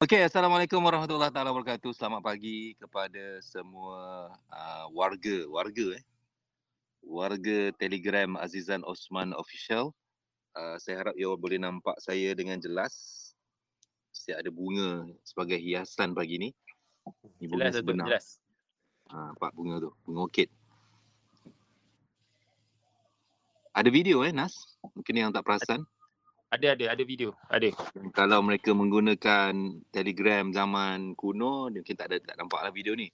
Okey, Assalamualaikum warahmatullahi taala wabarakatuh. Selamat pagi kepada semua uh, warga, warga eh. Warga Telegram Azizan Osman Official. Uh, saya harap you boleh nampak saya dengan jelas. Saya ada bunga sebagai hiasan pagi ni. Ni bunga jelas, sebenar. Jelas. Ha, nampak bunga tu, bunga orchid. Ada video eh Nas? Mungkin yang tak perasan. Ada ada ada video. Ada. Kalau mereka menggunakan Telegram zaman kuno, dia mungkin tak ada tak nampaklah video ni.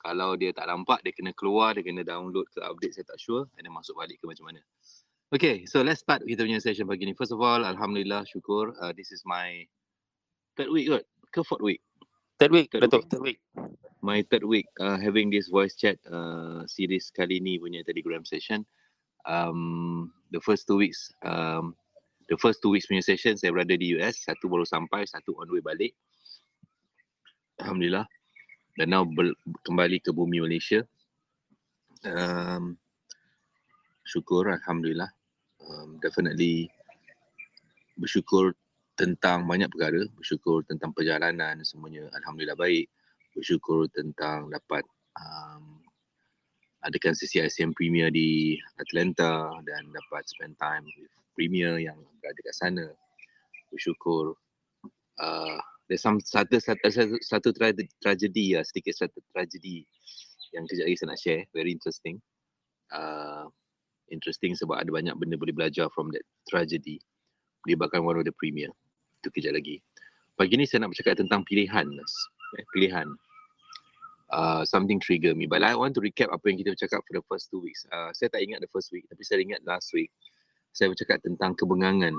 Kalau dia tak nampak, dia kena keluar, dia kena download ke update, saya tak sure. Dan dia masuk balik ke macam mana. Okay, so let's start kita punya session pagi ni. First of all, Alhamdulillah, syukur. Uh, this is my third week kot? Ke fourth week? Third week, third betul. Week. Third week. My third week uh, having this voice chat uh, series kali ni punya Telegram session. Um, the first two weeks, um, the first two weeks punya session saya berada di US, satu baru sampai, satu on the way balik. Alhamdulillah. Dan now ber- kembali ke bumi Malaysia. Um, syukur Alhamdulillah. Um, definitely bersyukur tentang banyak perkara. Bersyukur tentang perjalanan semuanya. Alhamdulillah baik. Bersyukur tentang dapat um, adakan sesi ICM Premier di Atlanta dan dapat spend time with premier yang berada kat sana. Bersyukur. Uh, there's some satu satu satu, satu tragedi ya sedikit satu tragedi yang kejap lagi saya nak share very interesting. Uh, interesting sebab ada banyak benda boleh belajar from that tragedy. Melibatkan one of the premier. Itu kejap lagi. Pagi ni saya nak bercakap tentang pilihan eh, pilihan. Uh, something trigger me. But I want to recap apa yang kita bercakap for the first two weeks. Uh, saya tak ingat the first week tapi saya ingat last week saya bercakap tentang kebengangan.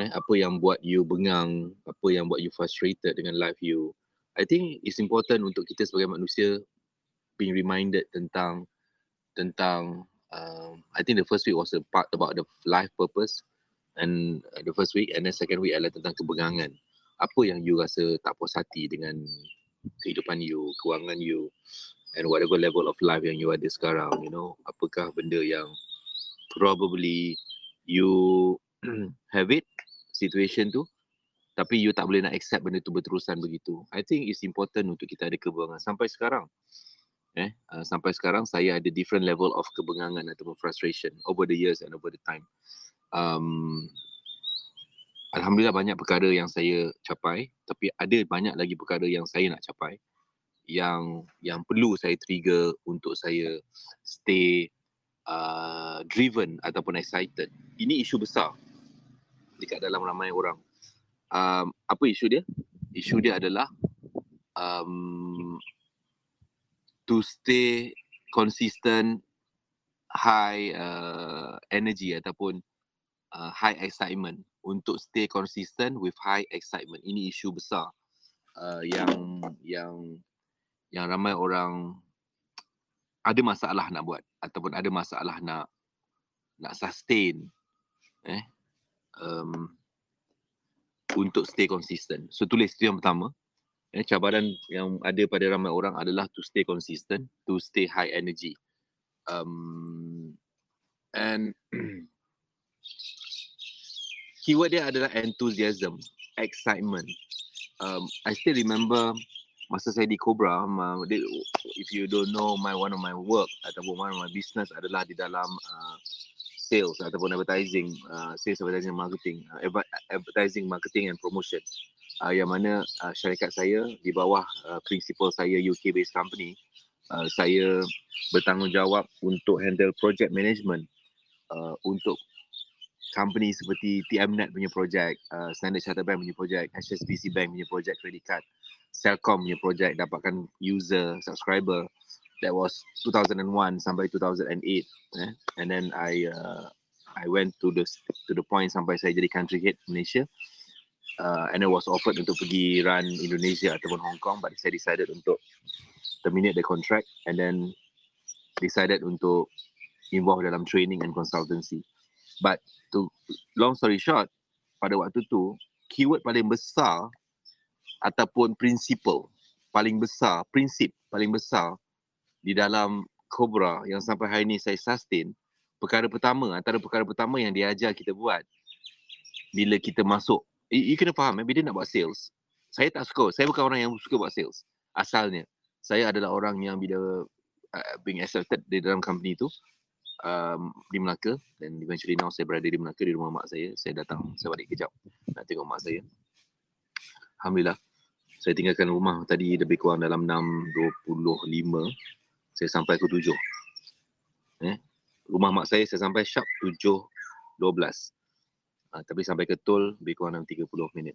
Eh, apa yang buat you bengang, apa yang buat you frustrated dengan life you. I think it's important untuk kita sebagai manusia being reminded tentang tentang um, I think the first week was a part about the life purpose and the first week and then second week adalah tentang kebengangan. Apa yang you rasa tak puas hati dengan kehidupan you, kewangan you and whatever level of life yang you ada sekarang, you know, apakah benda yang probably you have it situation tu tapi you tak boleh nak accept benda tu berterusan begitu. I think it's important untuk kita ada kebengangan sampai sekarang eh uh, sampai sekarang saya ada different level of kebengangan atau frustration over the years and over the time. Um alhamdulillah banyak perkara yang saya capai tapi ada banyak lagi perkara yang saya nak capai yang yang perlu saya trigger untuk saya stay uh, driven ataupun excited. Ini isu besar dekat dalam ramai orang. Um, apa isu dia? Isu dia adalah um, to stay consistent high uh, energy ataupun uh, high excitement untuk stay consistent with high excitement. Ini isu besar uh, yang yang yang ramai orang ada masalah nak buat ataupun ada masalah nak nak sustain eh um, untuk stay consistent. So tulis itu yang pertama. Eh, cabaran yang ada pada ramai orang adalah to stay consistent, to stay high energy. Um, and keyword dia adalah enthusiasm, excitement. Um, I still remember masa saya di Cobra, if you don't know my one of my work ataupun one of my business adalah di dalam uh, sales ataupun advertising, uh, sales advertising marketing, uh, advertising marketing and promotion. Uh, yang mana uh, syarikat saya di bawah uh, principal saya UK based company, uh, saya bertanggungjawab untuk handle project management uh, untuk company seperti TMNet punya project, uh, Standard Chartered Bank punya project, HSBC Bank punya project credit card. Cellcom punya project dapatkan user subscriber. That was 2001 sampai 2008 eh? And then I uh, I went to the to the point sampai saya jadi country head Malaysia. Uh, and I was offered untuk pergi run Indonesia ataupun Hong Kong but saya decided untuk terminate the contract and then decided untuk involve dalam training and consultancy. But to long story short pada waktu tu keyword paling besar ataupun prinsipal paling besar, prinsip paling besar di dalam Cobra yang sampai hari ini saya sustain, perkara pertama, antara perkara pertama yang diajar kita buat bila kita masuk you, you kena faham eh, bila nak buat sales, saya tak suka. Saya bukan orang yang suka buat sales. Asalnya. Saya adalah orang yang bila uh, being accepted di dalam company tu, um, di Melaka dan eventually now saya berada di Melaka di rumah mak saya. Saya datang, saya balik kejap nak tengok mak saya. Alhamdulillah. Saya tinggalkan rumah tadi lebih kurang dalam 6.25. Saya sampai ke 7. Eh? Rumah mak saya saya sampai sharp 7.12. Uh, tapi sampai ke tol lebih kurang dalam 30 minit.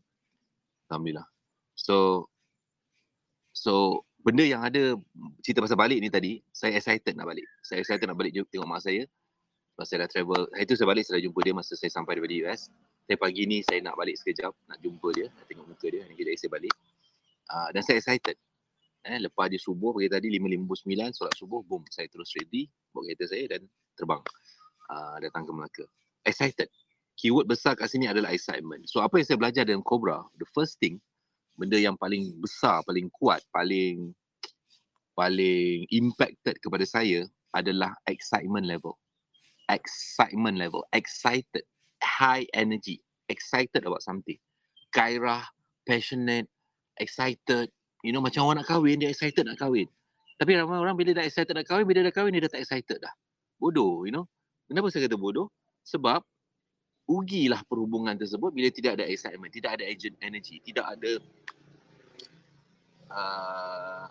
Alhamdulillah. So, so benda yang ada cerita pasal balik ni tadi, saya excited nak balik. Saya excited nak balik tengok mak saya. Sebab saya dah travel. Hari tu saya balik, saya dah jumpa dia masa saya sampai daripada US. Saya pagi ni saya nak balik sekejap, nak jumpa dia, nak tengok muka dia. Nanti saya balik. Uh, dan saya excited. Eh, lepas dia subuh, pagi tadi 5.59, solat subuh, boom. Saya terus ready, bawa kereta saya dan terbang. Uh, datang ke Melaka. Excited. Keyword besar kat sini adalah excitement. So apa yang saya belajar dalam Cobra, the first thing, benda yang paling besar, paling kuat, paling paling impacted kepada saya adalah excitement level. Excitement level, excited, high energy, excited about something. Gairah, passionate, excited. You know macam orang nak kahwin, dia excited nak kahwin. Tapi ramai orang bila dah excited nak kahwin, bila dah kahwin dia dah tak excited dah. Bodoh, you know. Kenapa saya kata bodoh? Sebab rugilah perhubungan tersebut bila tidak ada excitement, tidak ada energy, tidak ada uh,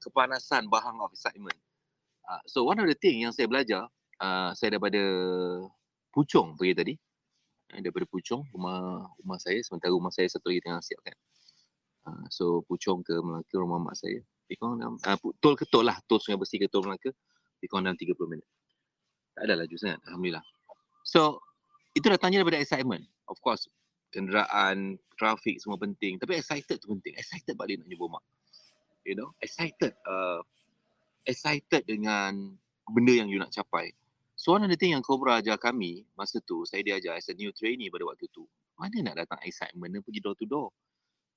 kepanasan bahang of excitement. Uh, so one of the thing yang saya belajar, uh, saya daripada Puchong pergi tadi. Uh, daripada Puchong, rumah rumah saya, sementara rumah saya satu lagi tengah siapkan. Uh, so Puchong ke Melaka, rumah mak saya. Lebih dalam, uh, tol ke tol lah, tol Sungai Besi ke tol Melaka. Lebih kurang dalam 30 minit. Tak ada laju sangat, Alhamdulillah. So, itu datangnya daripada excitement. Of course, kenderaan, trafik semua penting. Tapi excited tu penting. Excited balik nak jumpa mak you know excited uh, excited dengan benda yang you nak capai so one of the thing yang Cobra ajar kami masa tu saya diajar as a new trainee pada waktu tu mana nak datang excitement nak pergi door to door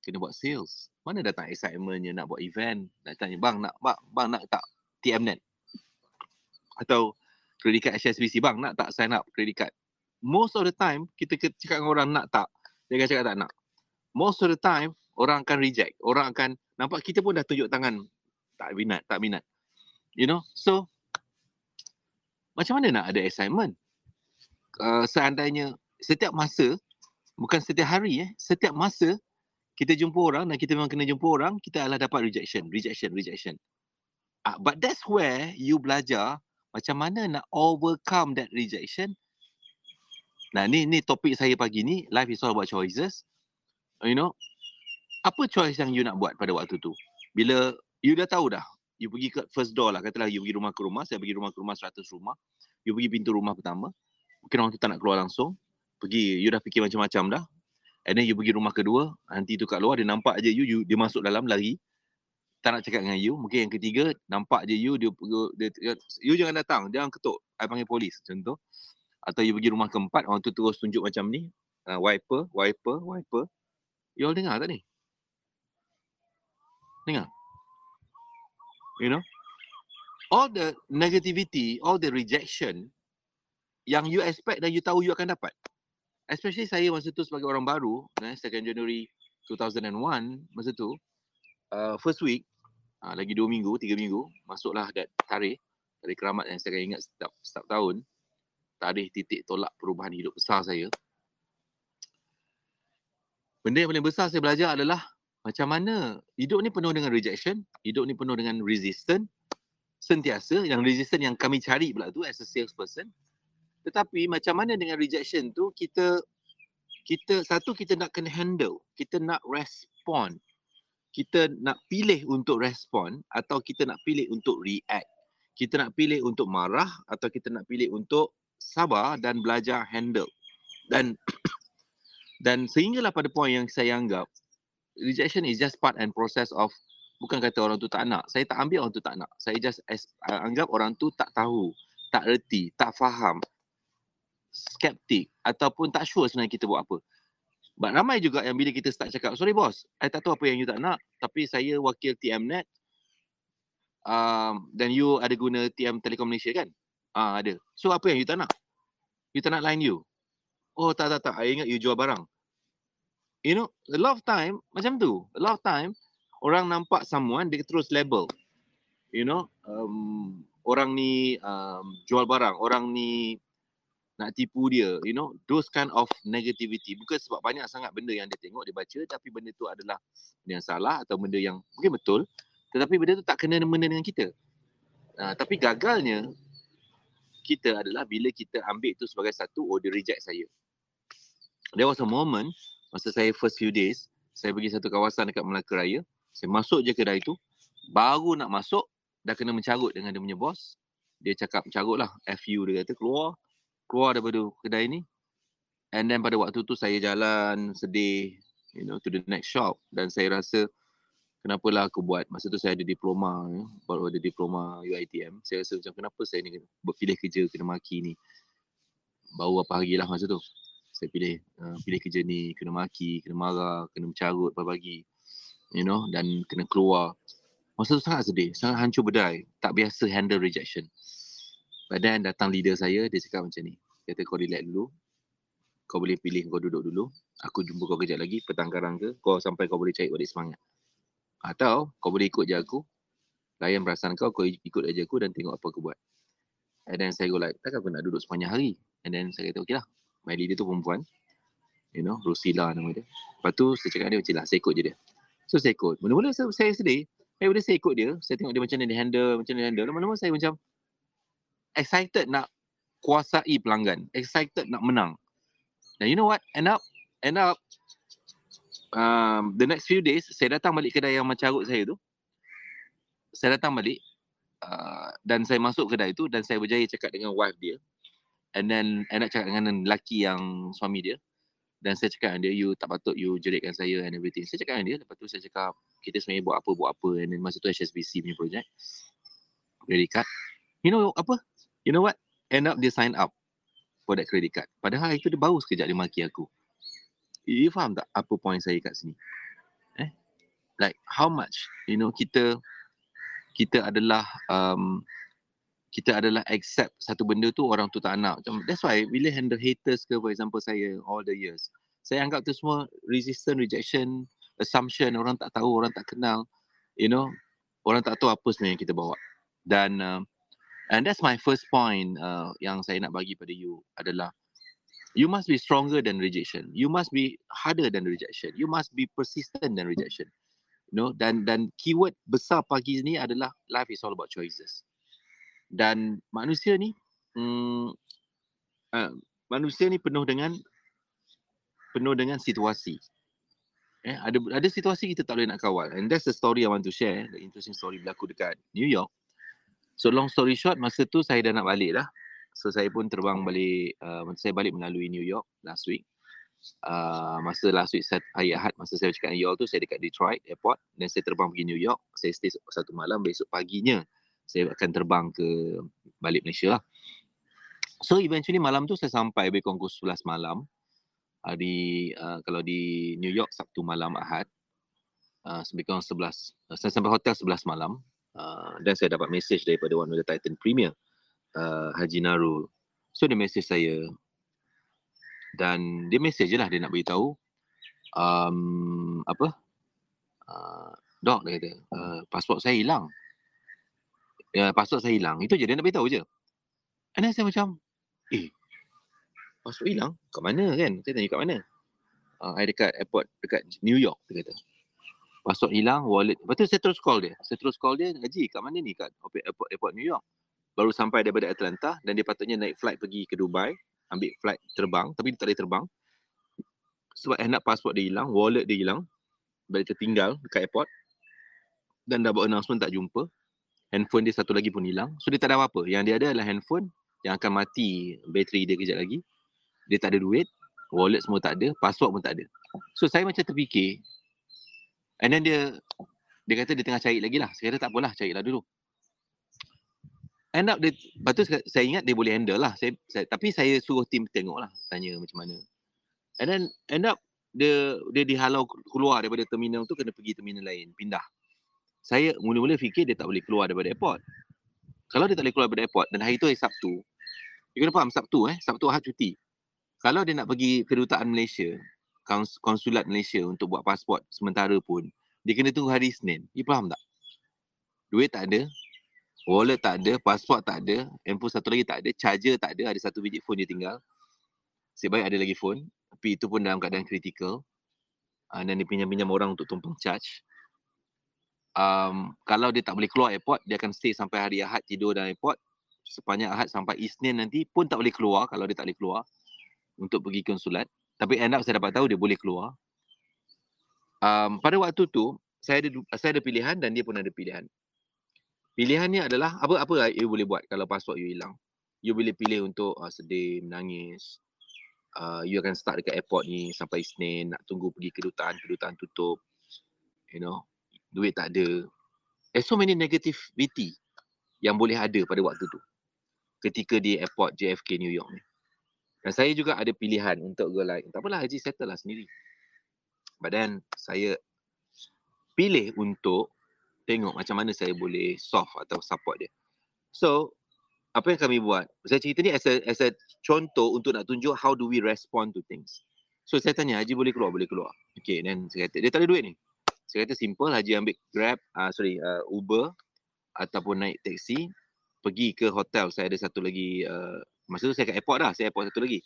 kena buat sales. Mana datang excitementnya nak buat event? Nak tanya bang nak bang, bang nak tak TMNet atau credit card HSBC bang nak tak sign up credit card? Most of the time kita cakap dengan orang nak tak? Dia akan cakap tak nak. Most of the time orang akan reject. Orang akan nampak kita pun dah tunjuk tangan tak minat, tak minat. You know, so macam mana nak ada assignment? Uh, seandainya setiap masa, bukan setiap hari eh, setiap masa kita jumpa orang dan kita memang kena jumpa orang, kita adalah dapat rejection, rejection, rejection. Uh, but that's where you belajar macam mana nak overcome that rejection. Nah, ni ni topik saya pagi ni, life is all about choices. You know, apa choice yang you nak buat pada waktu tu? Bila you dah tahu dah, you pergi ke first door lah, katalah you pergi rumah ke rumah, saya pergi rumah ke rumah 100 rumah, you pergi pintu rumah pertama, mungkin orang tu tak nak keluar langsung, pergi, you dah fikir macam-macam dah, and then you pergi rumah kedua, nanti tu kat luar, dia nampak je you, you dia masuk dalam lari, tak nak cakap dengan you, mungkin yang ketiga, nampak je you, dia, dia, dia you jangan datang, jangan ketuk, I panggil polis, contoh, atau you pergi rumah keempat, orang tu terus tunjuk macam ni, uh, wiper, wiper, wiper, you all dengar tak ni? Dengar. You know? All the negativity, all the rejection yang you expect dan you tahu you akan dapat. Especially saya masa tu sebagai orang baru, eh, 2nd January 2001, masa tu, uh, first week, uh, lagi dua minggu, tiga minggu, masuklah that tarikh, tarikh keramat yang saya ingat setiap, setiap tahun, tarikh titik tolak perubahan hidup besar saya. Benda yang paling besar saya belajar adalah macam mana hidup ni penuh dengan rejection, hidup ni penuh dengan resistance sentiasa yang resistance yang kami cari pula tu as a salesperson. Tetapi macam mana dengan rejection tu kita kita satu kita nak kena handle, kita nak respond. Kita nak pilih untuk respond atau kita nak pilih untuk react. Kita nak pilih untuk marah atau kita nak pilih untuk sabar dan belajar handle. Dan dan sehinggalah pada poin yang saya anggap rejection is just part and process of bukan kata orang tu tak nak. Saya tak ambil orang tu tak nak. Saya just as, uh, anggap orang tu tak tahu, tak reti, tak faham, skeptik ataupun tak sure sebenarnya kita buat apa. But ramai juga yang bila kita start cakap, sorry bos, I tak tahu apa yang you tak nak, tapi saya wakil TMNet um, dan you ada guna TM Telekom Malaysia kan? Ah uh, ada. So apa yang you tak nak? You tak nak line you? Oh tak tak tak, I ingat you jual barang. you know, a lot of time macam tu. A lot of time orang nampak someone dia terus label. You know, um, orang ni um, jual barang, orang ni nak tipu dia, you know, those kind of negativity. Bukan sebab banyak sangat benda yang dia tengok, dia baca, tapi benda tu adalah benda yang salah atau benda yang mungkin betul, tetapi benda tu tak kena benda dengan kita. Uh, tapi gagalnya kita adalah bila kita ambil itu sebagai satu, oh dia reject saya. There was a moment, masa saya first few days, saya pergi satu kawasan dekat Melaka Raya, saya masuk je kedai tu, baru nak masuk, dah kena mencarut dengan dia punya bos. Dia cakap mencarut lah, FU dia kata, keluar, keluar daripada kedai ni. And then pada waktu tu saya jalan sedih you know to the next shop. Dan saya rasa kenapalah aku buat? Masa tu saya ada diploma baru ada diploma UiTM saya rasa macam kenapa saya ni berpilih kerja kena maki ni? Baru apa hari lah masa tu saya pilih uh, pilih kerja ni. Kena maki kena marah kena mencarut pagi-pagi you know dan kena keluar. Masa tu sangat sedih sangat hancur berdai tak biasa handle rejection But then datang leader saya, dia cakap macam ni. Kata kau relax dulu. Kau boleh pilih kau duduk dulu. Aku jumpa kau kejap lagi, petang karang ke. Kau sampai kau boleh cari balik semangat. Atau kau boleh ikut je aku. Layan perasaan kau, kau ikut aja aku dan tengok apa aku buat. And then saya go like, takkan aku nak duduk sepanjang hari? And then saya kata, okay lah. My leader tu perempuan. You know, Rosila nama dia. Lepas tu saya cakap dia, macam lah, saya ikut je dia. So saya ikut. Mula-mula saya, saya sedih. Bila saya ikut dia, saya tengok dia macam mana dia handle, macam mana dia handle. Lama-lama saya macam, excited nak kuasai pelanggan, excited nak menang. Dan you know what? End up, end up, um, the next few days, saya datang balik kedai yang mencarut saya tu. Saya datang balik uh, dan saya masuk kedai tu dan saya berjaya cakap dengan wife dia. And then enak cakap dengan lelaki yang suami dia. Dan saya cakap dengan dia, you tak patut you jeritkan saya and everything. Saya cakap dengan dia, lepas tu saya cakap, kita sebenarnya buat apa, buat apa. And then masa tu HSBC punya project. Credit card. You know apa? You know what? End up dia sign up for that credit card. Padahal itu dia baru sekejap dia maki aku. You faham tak apa point saya kat sini? Eh? Like how much, you know, kita kita adalah um, kita adalah accept satu benda tu orang tu tak nak. That's why bila handle haters ke for example saya all the years. Saya anggap tu semua resistance, rejection, assumption, orang tak tahu, orang tak kenal. You know, orang tak tahu apa sebenarnya yang kita bawa. Dan uh, And that's my first point uh, yang saya nak bagi pada you adalah you must be stronger than rejection. You must be harder than rejection. You must be persistent than rejection. You know, dan dan keyword besar pagi ni adalah life is all about choices. Dan manusia ni mm, uh, manusia ni penuh dengan penuh dengan situasi. Eh, ada ada situasi kita tak boleh nak kawal. And that's the story I want to share. The interesting story berlaku dekat New York. So long story short, masa tu saya dah nak balik dah. So saya pun terbang balik, uh, saya balik melalui New York last week. Uh, masa last week hari Ahad, masa saya cakap dengan you tu, saya dekat Detroit airport. Dan saya terbang pergi New York. Saya stay satu malam, besok paginya saya akan terbang ke balik Malaysia lah. So eventually malam tu saya sampai lebih kurang 11 malam. Hari, uh, kalau di New York Sabtu malam Ahad. Uh, lebih kurang 11, uh, saya sampai hotel 11 malam. Uh, dan saya dapat message daripada one of the Titan Premier uh, Haji Narul. So dia message saya. Dan dia message je lah dia nak beritahu um, apa? Uh, dok dia kata uh, pasport saya hilang. Ya pasport saya hilang. Itu je dia nak beritahu je. And saya macam eh pasport hilang? Kat mana kan? Saya tanya kat mana? Uh, I dekat airport dekat New York dia kata Password hilang, wallet. Lepas tu saya terus call dia. Saya terus call dia, Haji kat mana ni kat airport, airport New York. Baru sampai daripada Atlanta dan dia patutnya naik flight pergi ke Dubai. Ambil flight terbang tapi dia tak boleh terbang. Sebab end up password dia hilang, wallet dia hilang. Balik tertinggal dekat airport. Dan dah buat announcement tak jumpa. Handphone dia satu lagi pun hilang. So dia tak ada apa-apa. Yang dia ada adalah handphone yang akan mati bateri dia kejap lagi. Dia tak ada duit. Wallet semua tak ada. Password pun tak ada. So saya macam terfikir, And then dia dia kata dia tengah cari lagi lah. Saya kata tak apalah, carilah dulu. End up dia, lepas tu saya ingat dia boleh handle lah. Saya, saya, tapi saya suruh tim tengok lah, tanya macam mana. And then end up dia dia dihalau keluar daripada terminal tu kena pergi terminal lain, pindah. Saya mula-mula fikir dia tak boleh keluar daripada airport. Kalau dia tak boleh keluar daripada airport dan hari tu hari Sabtu, you kena faham Sabtu eh, Sabtu Ahad cuti. Kalau dia nak pergi kedutaan Malaysia, konsulat Malaysia untuk buat pasport sementara pun, dia kena tunggu hari Isnin. You faham tak? Duit tak ada, wallet tak ada, pasport tak ada, handphone satu lagi tak ada, charger tak ada, ada satu biji phone dia tinggal. Sebaik ada lagi phone, tapi itu pun dalam keadaan kritikal. Uh, dan dia pinjam-pinjam orang untuk tumpang charge. Um, kalau dia tak boleh keluar airport, dia akan stay sampai hari Ahad tidur dalam airport. Sepanjang Ahad sampai Isnin nanti pun tak boleh keluar kalau dia tak boleh keluar untuk pergi konsulat. Tapi end up saya dapat tahu dia boleh keluar. Um, pada waktu tu, saya ada saya ada pilihan dan dia pun ada pilihan. Pilihan ni adalah apa apa you boleh buat kalau pasport you hilang. You boleh pilih untuk uh, sedih, menangis, uh, you akan start dekat airport ni sampai Isnin nak tunggu pergi kedutaan kedutaan tutup you know duit tak ada there's so many negativity yang boleh ada pada waktu tu ketika di airport JFK New York ni dan saya juga ada pilihan untuk go like tak apalah Haji settle lah sendiri but then saya pilih untuk tengok macam mana saya boleh solve atau support dia so apa yang kami buat? Saya cerita ni as a, as a contoh untuk nak tunjuk how do we respond to things. So saya tanya, Haji boleh keluar? Boleh keluar. Okay, then saya kata, dia tak ada duit ni. Saya kata simple, Haji ambil Grab, uh, sorry, uh, Uber ataupun naik taxi, pergi ke hotel. Saya ada satu lagi, uh, masa tu saya kat airport dah, saya airport satu lagi.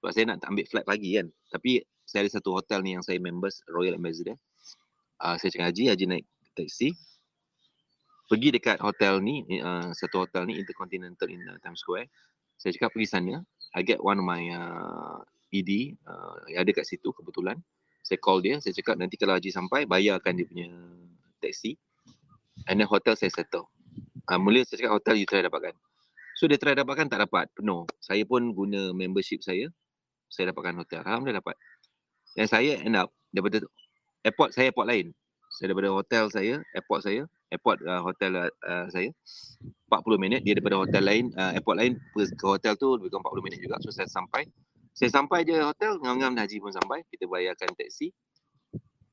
Sebab saya nak ambil flight pagi kan. Tapi saya ada satu hotel ni yang saya members, Royal Ambassador. Uh, saya cakap Haji, Haji naik taxi, pergi dekat hotel ni uh, satu hotel ni Intercontinental in uh, Times Square. Saya cakap pergi sana. I get one of my uh, ED uh, yang ada kat situ kebetulan. Saya call dia saya cakap nanti kalau Haji sampai bayarkan dia punya taxi and then hotel saya settle. Uh, mula saya cakap hotel you try dapatkan so dia try dapatkan tak dapat. Penuh saya pun guna membership saya. Saya dapatkan hotel. Alhamdulillah dapat. Dan saya end up daripada airport saya airport lain. Saya daripada hotel saya airport saya airport uh, hotel uh, saya 40 minit. Dia daripada hotel lain uh, airport lain ke hotel tu lebih kurang 40 minit juga. So saya sampai. Saya sampai je hotel ngam-ngam Haji pun sampai. Kita bayarkan taksi.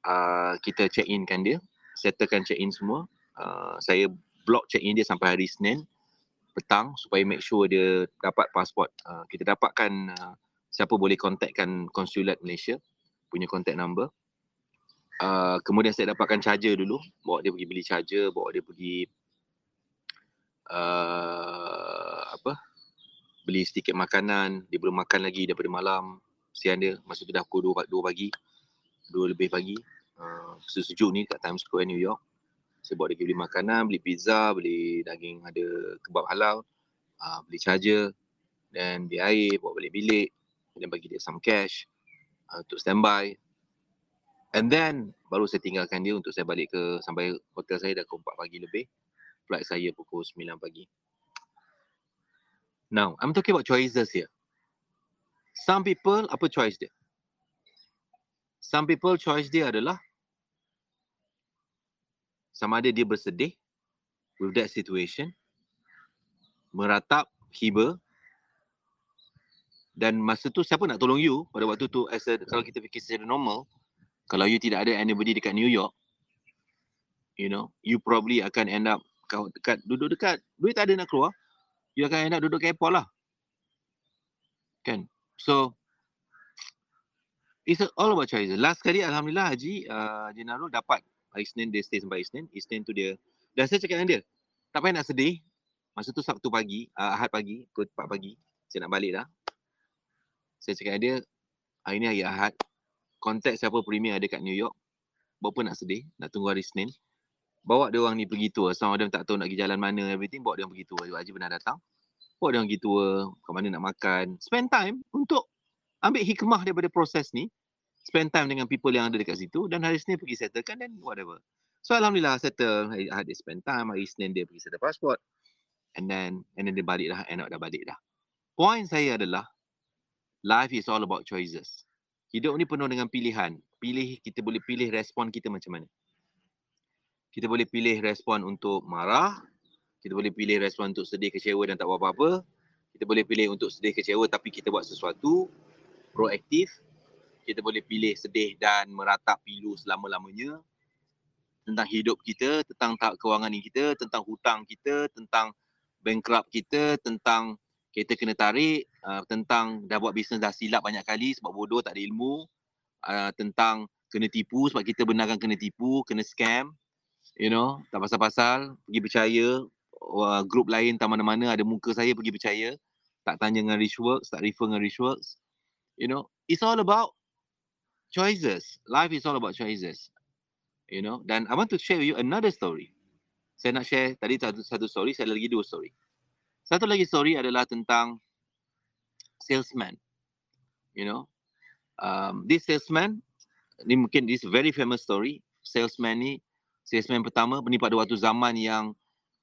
Uh, kita check in kan dia settlekan check in semua. Uh, saya block check in dia sampai hari Senin petang supaya make sure dia dapat pasport uh, kita dapatkan uh, siapa boleh contactkan konsulat Malaysia punya contact number. Uh, kemudian saya dapatkan charger dulu bawa dia pergi beli charger bawa dia pergi uh, apa beli sedikit makanan dia belum makan lagi daripada malam siang dia masa tu dah pukul 2, 2 pagi 2 lebih pagi uh, sejuk ni kat Times Square New York saya pergi beli makanan beli pizza beli daging ada kebab halal uh, beli charger dan beli air bawa balik bilik dan bagi dia some cash uh, untuk standby And then baru saya tinggalkan dia untuk saya balik ke sampai hotel saya dah pukul 4 pagi lebih. Flight saya pukul 9 pagi. Now, I'm talking about choices here. Some people, apa choice dia? Some people choice dia adalah sama ada dia bersedih with that situation, meratap, hiba, dan masa tu siapa nak tolong you pada waktu tu as a, kalau kita fikir secara normal, kalau you tidak ada anybody dekat New York, you know, you probably akan end up kau dekat duduk dekat duit tak ada nak keluar, you akan end up duduk kat airport lah. Kan? So it's all about choices. Last kali alhamdulillah Haji uh, Narul dapat hari Isnin dia stay sampai Isnin. Isnin tu dia dan saya cakap dengan dia, tak payah nak sedih. Masa tu Sabtu pagi, uh, Ahad pagi, pukul 4 pagi, saya nak balik dah. Saya cakap dengan dia, hari ni hari Ahad, kontak siapa premier ada kat New York. Berapa nak sedih, nak tunggu hari Senin. Bawa dia orang ni pergi tour. Of them tak tahu nak pergi jalan mana, everything. Bawa dia orang pergi tour. Haji pernah datang. Bawa dia orang pergi tour, ke mana nak makan. Spend time untuk ambil hikmah daripada proses ni. Spend time dengan people yang ada dekat situ. Dan hari Senin pergi settlekan dan whatever. So Alhamdulillah settle. Hari Ahad dia spend time. Hari Senin dia pergi settle passport. And then, and then dia balik dah. End up dah balik dah. Point saya adalah, life is all about choices. Hidup ni penuh dengan pilihan. Pilih, kita boleh pilih respon kita macam mana. Kita boleh pilih respon untuk marah. Kita boleh pilih respon untuk sedih, kecewa dan tak buat apa-apa. Kita boleh pilih untuk sedih, kecewa tapi kita buat sesuatu. Proaktif. Kita boleh pilih sedih dan meratap pilu selama-lamanya. Tentang hidup kita, tentang tak kewangan kita, tentang hutang kita, tentang bankrupt kita, tentang kita kena tarik uh, tentang dah buat bisnes dah silap banyak kali sebab bodoh tak ada ilmu uh, tentang kena tipu sebab kita benarkan kena tipu, kena scam. You know, tak pasal-pasal pergi percaya uh, grup lain tak mana-mana ada muka saya pergi percaya. Tak tanya dengan Richworks, tak refer dengan Richworks. You know, it's all about choices. Life is all about choices. You know, dan I want to share with you another story. Saya nak share tadi satu, satu story, saya ada lagi dua story. Satu lagi story adalah tentang salesman. You know, um, this salesman, ni mungkin this very famous story. Salesman ni, salesman pertama, ni pada waktu zaman yang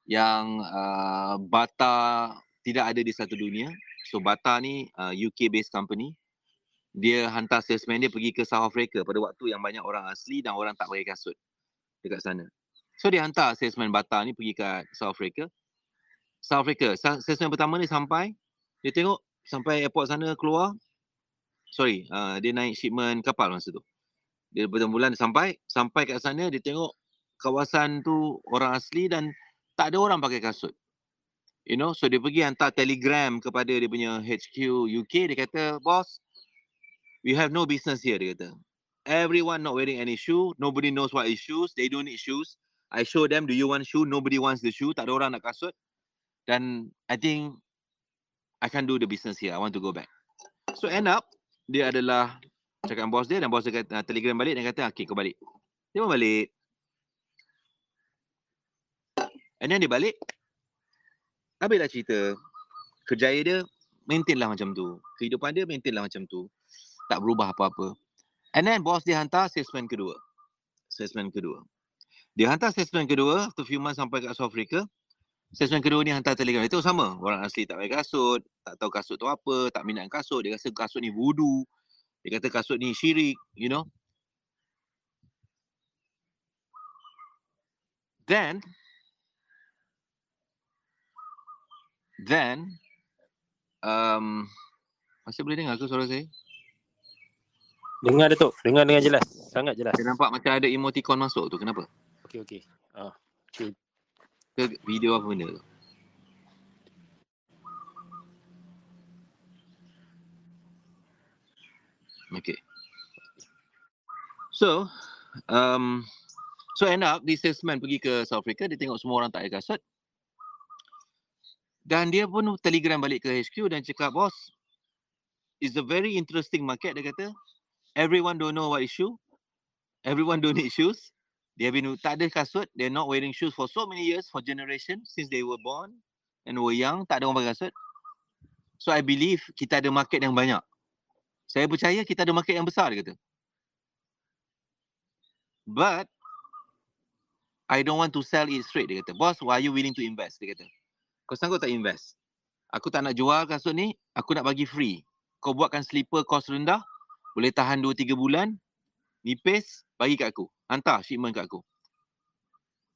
yang uh, Bata tidak ada di satu dunia. So Bata ni uh, UK based company dia hantar salesman dia pergi ke South Africa pada waktu yang banyak orang asli dan orang tak pakai kasut dekat sana. So dia hantar salesman Bata ni pergi ke South Africa. South Africa, salesman pertama ni sampai, dia tengok sampai airport sana keluar. Sorry, uh, dia naik shipment kapal masa tu. Dia berbulan sampai, sampai kat sana dia tengok kawasan tu orang asli dan tak ada orang pakai kasut. You know, so dia pergi hantar telegram kepada dia punya HQ UK. Dia kata, boss, we have no business here dia kata. Everyone not wearing any shoe nobody knows what is shoes they don't need shoes. I show them do you want shoe? Nobody wants the shoe tak ada orang nak kasut. Dan i think i can do the business here i want to go back. So end up dia adalah cakap bos dia dan bos dia kata telegram balik dan kata okay kau balik. Dia pun balik. And then dia balik. Habislah cerita. Kerjaya dia maintain lah macam tu. Kehidupan dia maintain lah macam tu tak berubah apa-apa. And then bos dia hantar salesman kedua. Salesman kedua. Dia hantar salesman kedua, after few months sampai kat South Africa. Salesman kedua ni hantar telegram. Itu sama. Orang asli tak pakai kasut. Tak tahu kasut tu apa. Tak minat kasut. Dia rasa kasut ni voodoo. Dia kata kasut ni syirik. You know. Then. Then. Um, masih boleh dengar ke suara saya? Dengar Datuk, dengar dengan jelas. Sangat jelas. Saya nampak macam ada emoticon masuk tu. Kenapa? Okey okey. Ah. Okay. Ke video apa benda tu? Okay. So, um, so end up, this salesman pergi ke South Africa, dia tengok semua orang tak ada kasut. Dan dia pun telegram balik ke HQ dan cakap, bos, it's a very interesting market, dia kata everyone don't know what shoe. Everyone don't need shoes. They have been tak ada kasut. They're not wearing shoes for so many years, for generation since they were born and were young. Tak ada orang pakai kasut. So I believe kita ada market yang banyak. Saya percaya kita ada market yang besar, dia kata. But I don't want to sell it straight, dia kata. Boss, why are you willing to invest? Dia kata. Kau sanggup tak invest? Aku tak nak jual kasut ni, aku nak bagi free. Kau buatkan slipper cost rendah, boleh tahan 2-3 bulan, nipis, bagi kat aku. Hantar shipment kat aku.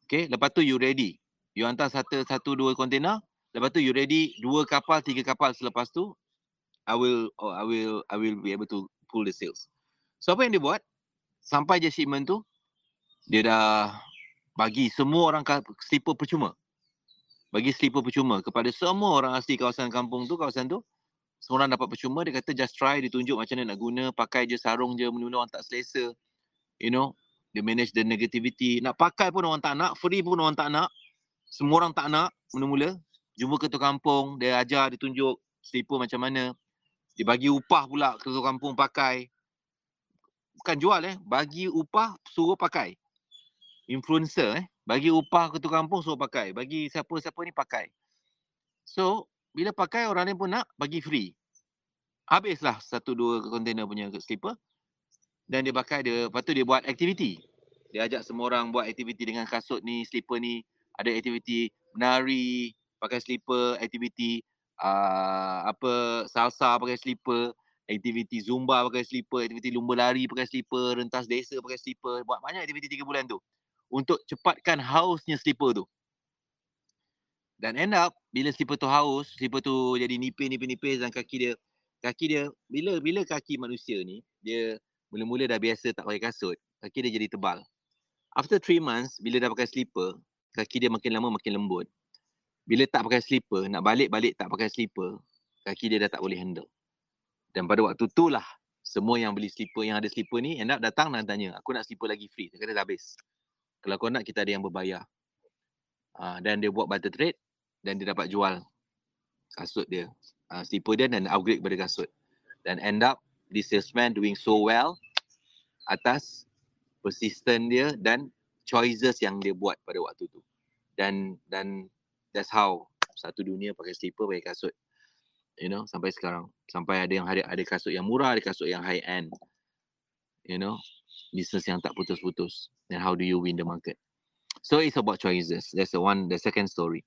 Okay, lepas tu you ready. You hantar satu, satu dua container. Lepas tu you ready dua kapal, tiga kapal selepas tu. I will, oh, I will, I will be able to pull the sales. So apa yang dia buat? Sampai je shipment tu, dia dah bagi semua orang slipper percuma. Bagi slipper percuma kepada semua orang asli kawasan kampung tu, kawasan tu seorang dapat percuma dia kata just try dia tunjuk macam mana nak guna pakai je sarung je mula-mula orang tak selesa. You know dia manage the negativity. Nak pakai pun orang tak nak free pun orang tak nak semua orang tak nak mula-mula. Jumpa ketua kampung dia ajar dia tunjuk slipper macam mana. Dia bagi upah pula ketua kampung pakai. Bukan jual eh bagi upah suruh pakai. Influencer eh bagi upah ketua kampung suruh pakai. Bagi siapa-siapa ni pakai. So bila pakai orang lain pun nak bagi free. Habislah satu dua container punya slipper dan dia pakai dia lepas tu dia buat aktiviti. Dia ajak semua orang buat aktiviti dengan kasut ni, slipper ni, ada aktiviti menari, pakai slipper, aktiviti uh, apa salsa pakai slipper, aktiviti zumba pakai slipper, aktiviti lumba lari pakai slipper, rentas desa pakai slipper, buat banyak aktiviti tiga bulan tu untuk cepatkan hausnya slipper tu. Dan end up bila slipper tu haus, slipper tu jadi nipis-nipis-nipis dan kaki dia kaki dia bila bila kaki manusia ni dia mula-mula dah biasa tak pakai kasut, kaki dia jadi tebal. After three months bila dah pakai slipper, kaki dia makin lama makin lembut. Bila tak pakai slipper, nak balik-balik tak pakai slipper, kaki dia dah tak boleh handle. Dan pada waktu tu lah semua yang beli slipper yang ada slipper ni end up datang dan tanya aku nak slipper lagi free dia kata dah habis kalau kau nak kita ada yang berbayar uh, dan dia buat barter trade dan dia dapat jual kasut dia. Uh, slipper dia dan upgrade pada kasut. Dan end up this salesman doing so well atas persistent dia dan choices yang dia buat pada waktu tu. Dan dan that's how satu dunia pakai slipper pakai kasut. You know sampai sekarang. Sampai ada yang ada ada kasut yang murah ada kasut yang high end. You know business yang tak putus-putus. Then how do you win the market? So it's about choices. That's the one the second story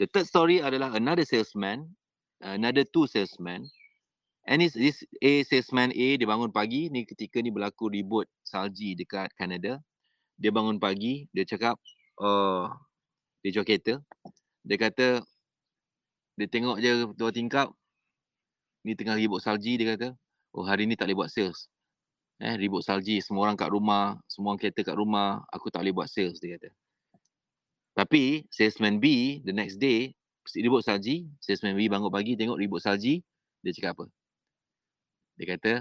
the third story adalah another salesman another two salesman. And this, this A salesman A dia bangun pagi ni ketika ni berlaku ribut salji dekat Canada. Dia bangun pagi dia cakap uh, dia jual kereta. Dia kata dia tengok je dua tingkap ni tengah ribut salji dia kata oh hari ni tak boleh buat sales. Eh ribut salji semua orang kat rumah semua orang kereta kat rumah aku tak boleh buat sales dia kata tapi salesman B the next day ribut salji. Salesman B bangun pagi tengok ribut salji. Dia cakap apa? Dia kata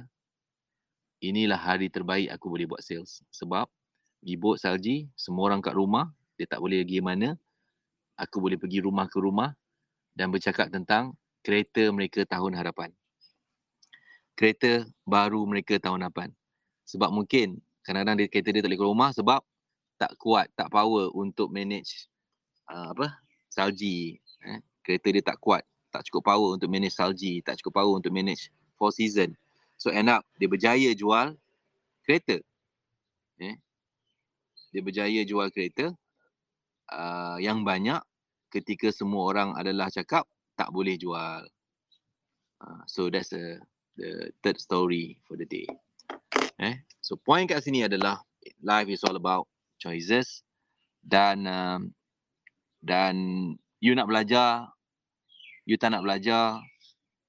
inilah hari terbaik aku boleh buat sales. Sebab ribut salji semua orang kat rumah dia tak boleh pergi mana. Aku boleh pergi rumah ke rumah dan bercakap tentang kereta mereka tahun harapan. Kereta baru mereka tahun harapan. Sebab mungkin kadang-kadang dia kereta dia tak boleh keluar rumah sebab tak kuat, tak power untuk manage uh, apa salji. Eh? Kereta dia tak kuat, tak cukup power untuk manage salji, tak cukup power untuk manage four season. So end up dia berjaya jual kereta. Eh? Dia berjaya jual kereta uh, yang banyak ketika semua orang adalah cakap tak boleh jual. Uh, so that's the the third story for the day. Eh? So point kat sini adalah life is all about choices dan um, dan you nak belajar, you tak nak belajar,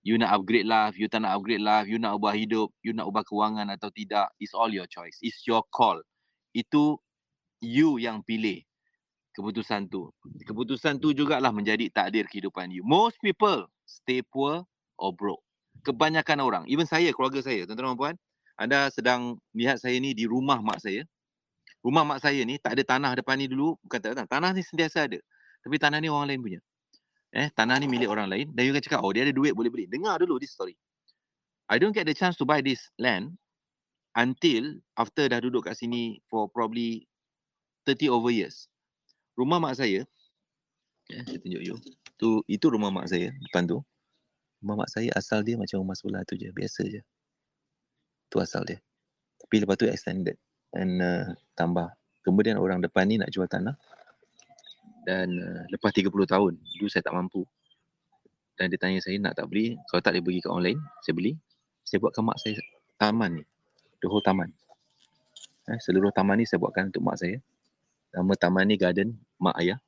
you nak upgrade life, you tak nak upgrade life, you nak ubah hidup, you nak ubah kewangan atau tidak, it's all your choice. It's your call. Itu you yang pilih keputusan tu. Keputusan tu jugalah menjadi takdir kehidupan you. Most people stay poor or broke. Kebanyakan orang, even saya, keluarga saya, tuan-tuan dan puan, anda sedang lihat saya ni di rumah mak saya. Rumah mak saya ni tak ada tanah depan ni dulu, bukan tak ada tanah. Tanah ni sentiasa ada. Tapi tanah ni orang lain punya. Eh, tanah ni milik orang lain dan you akan cakap, oh dia ada duit boleh beli. Dengar dulu this story. I don't get the chance to buy this land until after dah duduk kat sini for probably 30 over years rumah mak saya ya, saya tunjuk you tu itu rumah mak saya depan tu rumah mak saya asal dia macam rumah sebelah tu je biasa je tu asal dia tapi lepas tu extended dan uh, tambah. Kemudian orang depan ni nak jual tanah. Dan uh, lepas 30 tahun dulu saya tak mampu. Dan dia tanya saya nak tak beli? Kalau tak dia bagi kat online. Saya beli. Saya buatkan mak saya taman ni. The whole taman. Eh, seluruh taman ni saya buatkan untuk mak saya. Nama taman ni garden mak ayah.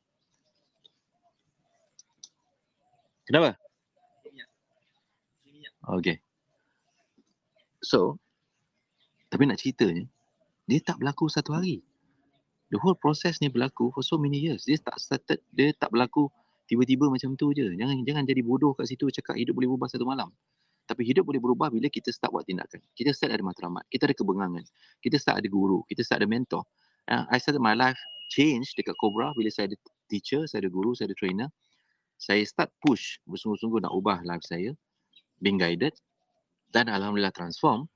Kenapa? Okay. So, tapi nak ceritanya, dia tak berlaku satu hari. The whole process ni berlaku for so many years. Dia tak started, dia tak berlaku tiba-tiba macam tu je. Jangan jangan jadi bodoh kat situ cakap hidup boleh berubah satu malam. Tapi hidup boleh berubah bila kita start buat tindakan. Kita start ada matlamat. Kita ada kebengangan. Kita start ada guru. Kita start ada mentor. Uh, I started my life change dekat Cobra bila saya ada teacher, saya ada guru, saya ada trainer. Saya start push bersungguh-sungguh nak ubah life saya. Being guided. Dan Alhamdulillah transform.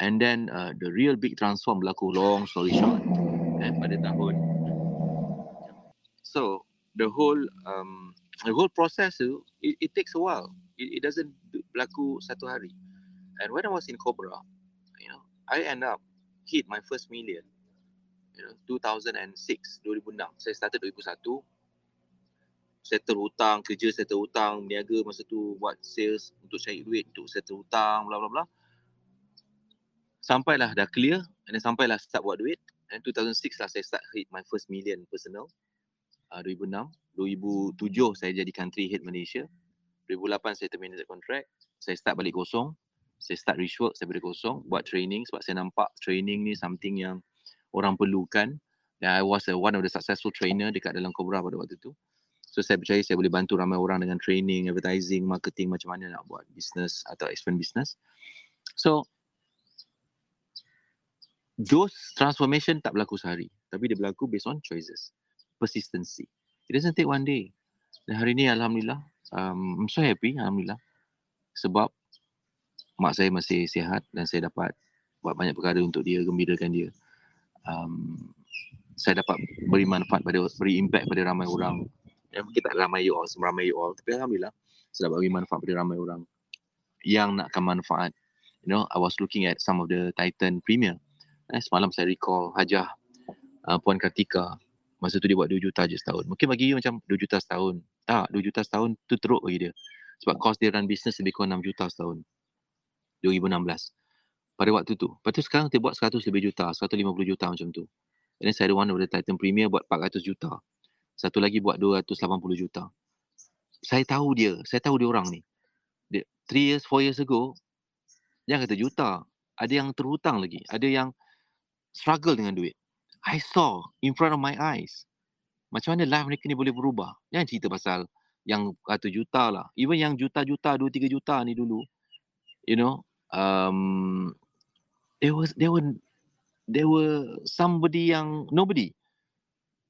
And then uh, the real big transform berlaku long story short. Eh, pada tahun. So the whole um, the whole process tu, it, it takes a while. It, it doesn't berlaku satu hari. And when I was in Cobra, you know, I end up hit my first million you know 2006 2006 saya started 2001 settle hutang kerja settle hutang berniaga masa tu buat sales untuk cari duit untuk settle hutang bla bla bla sampailah dah clear dan sampailah start buat duit. And 2006 lah saya start hit my first million personal. Uh, 2006 2007 saya jadi country head Malaysia. 2008 saya terminate contract. Saya start balik kosong. Saya start rich work saya balik kosong buat training sebab saya nampak training ni something yang orang perlukan. Dan I was a, one of the successful trainer dekat dalam Cobra pada waktu tu. So saya percaya saya boleh bantu ramai orang dengan training, advertising, marketing macam mana nak buat business atau expand business. So those transformation tak berlaku sehari. Tapi dia berlaku based on choices. Persistency. It doesn't take one day. Dan hari ni Alhamdulillah, um, I'm so happy Alhamdulillah. Sebab mak saya masih sihat dan saya dapat buat banyak perkara untuk dia, gembirakan dia. Um, saya dapat beri manfaat pada, beri impact pada ramai orang. Ya, kita tak ramai you all, ramai you all. Tapi Alhamdulillah, saya dapat beri manfaat pada ramai orang yang nakkan manfaat. You know, I was looking at some of the Titan Premier. Eh, semalam saya recall Hajah uh, Puan Kartika. Masa tu dia buat 2 juta je setahun. Mungkin bagi you macam 2 juta setahun. Tak, 2 juta setahun tu teruk bagi dia. Sebab cost dia run business lebih kurang 6 juta setahun. 2016. Pada waktu tu. Lepas tu sekarang dia buat 100 lebih juta. 150 juta macam tu. And then saya ada one of the Titan Premier buat 400 juta. Satu lagi buat 280 juta. Saya tahu dia. Saya tahu dia orang ni. Dia, three years, four years ago, jangan kata juta. Ada yang terhutang lagi. Ada yang struggle dengan duit. I saw in front of my eyes. Macam mana life mereka ni boleh berubah. Jangan cerita pasal yang kata juta lah. Even yang juta-juta, dua tiga juta ni dulu. You know, um, there was, there were, there were somebody yang nobody.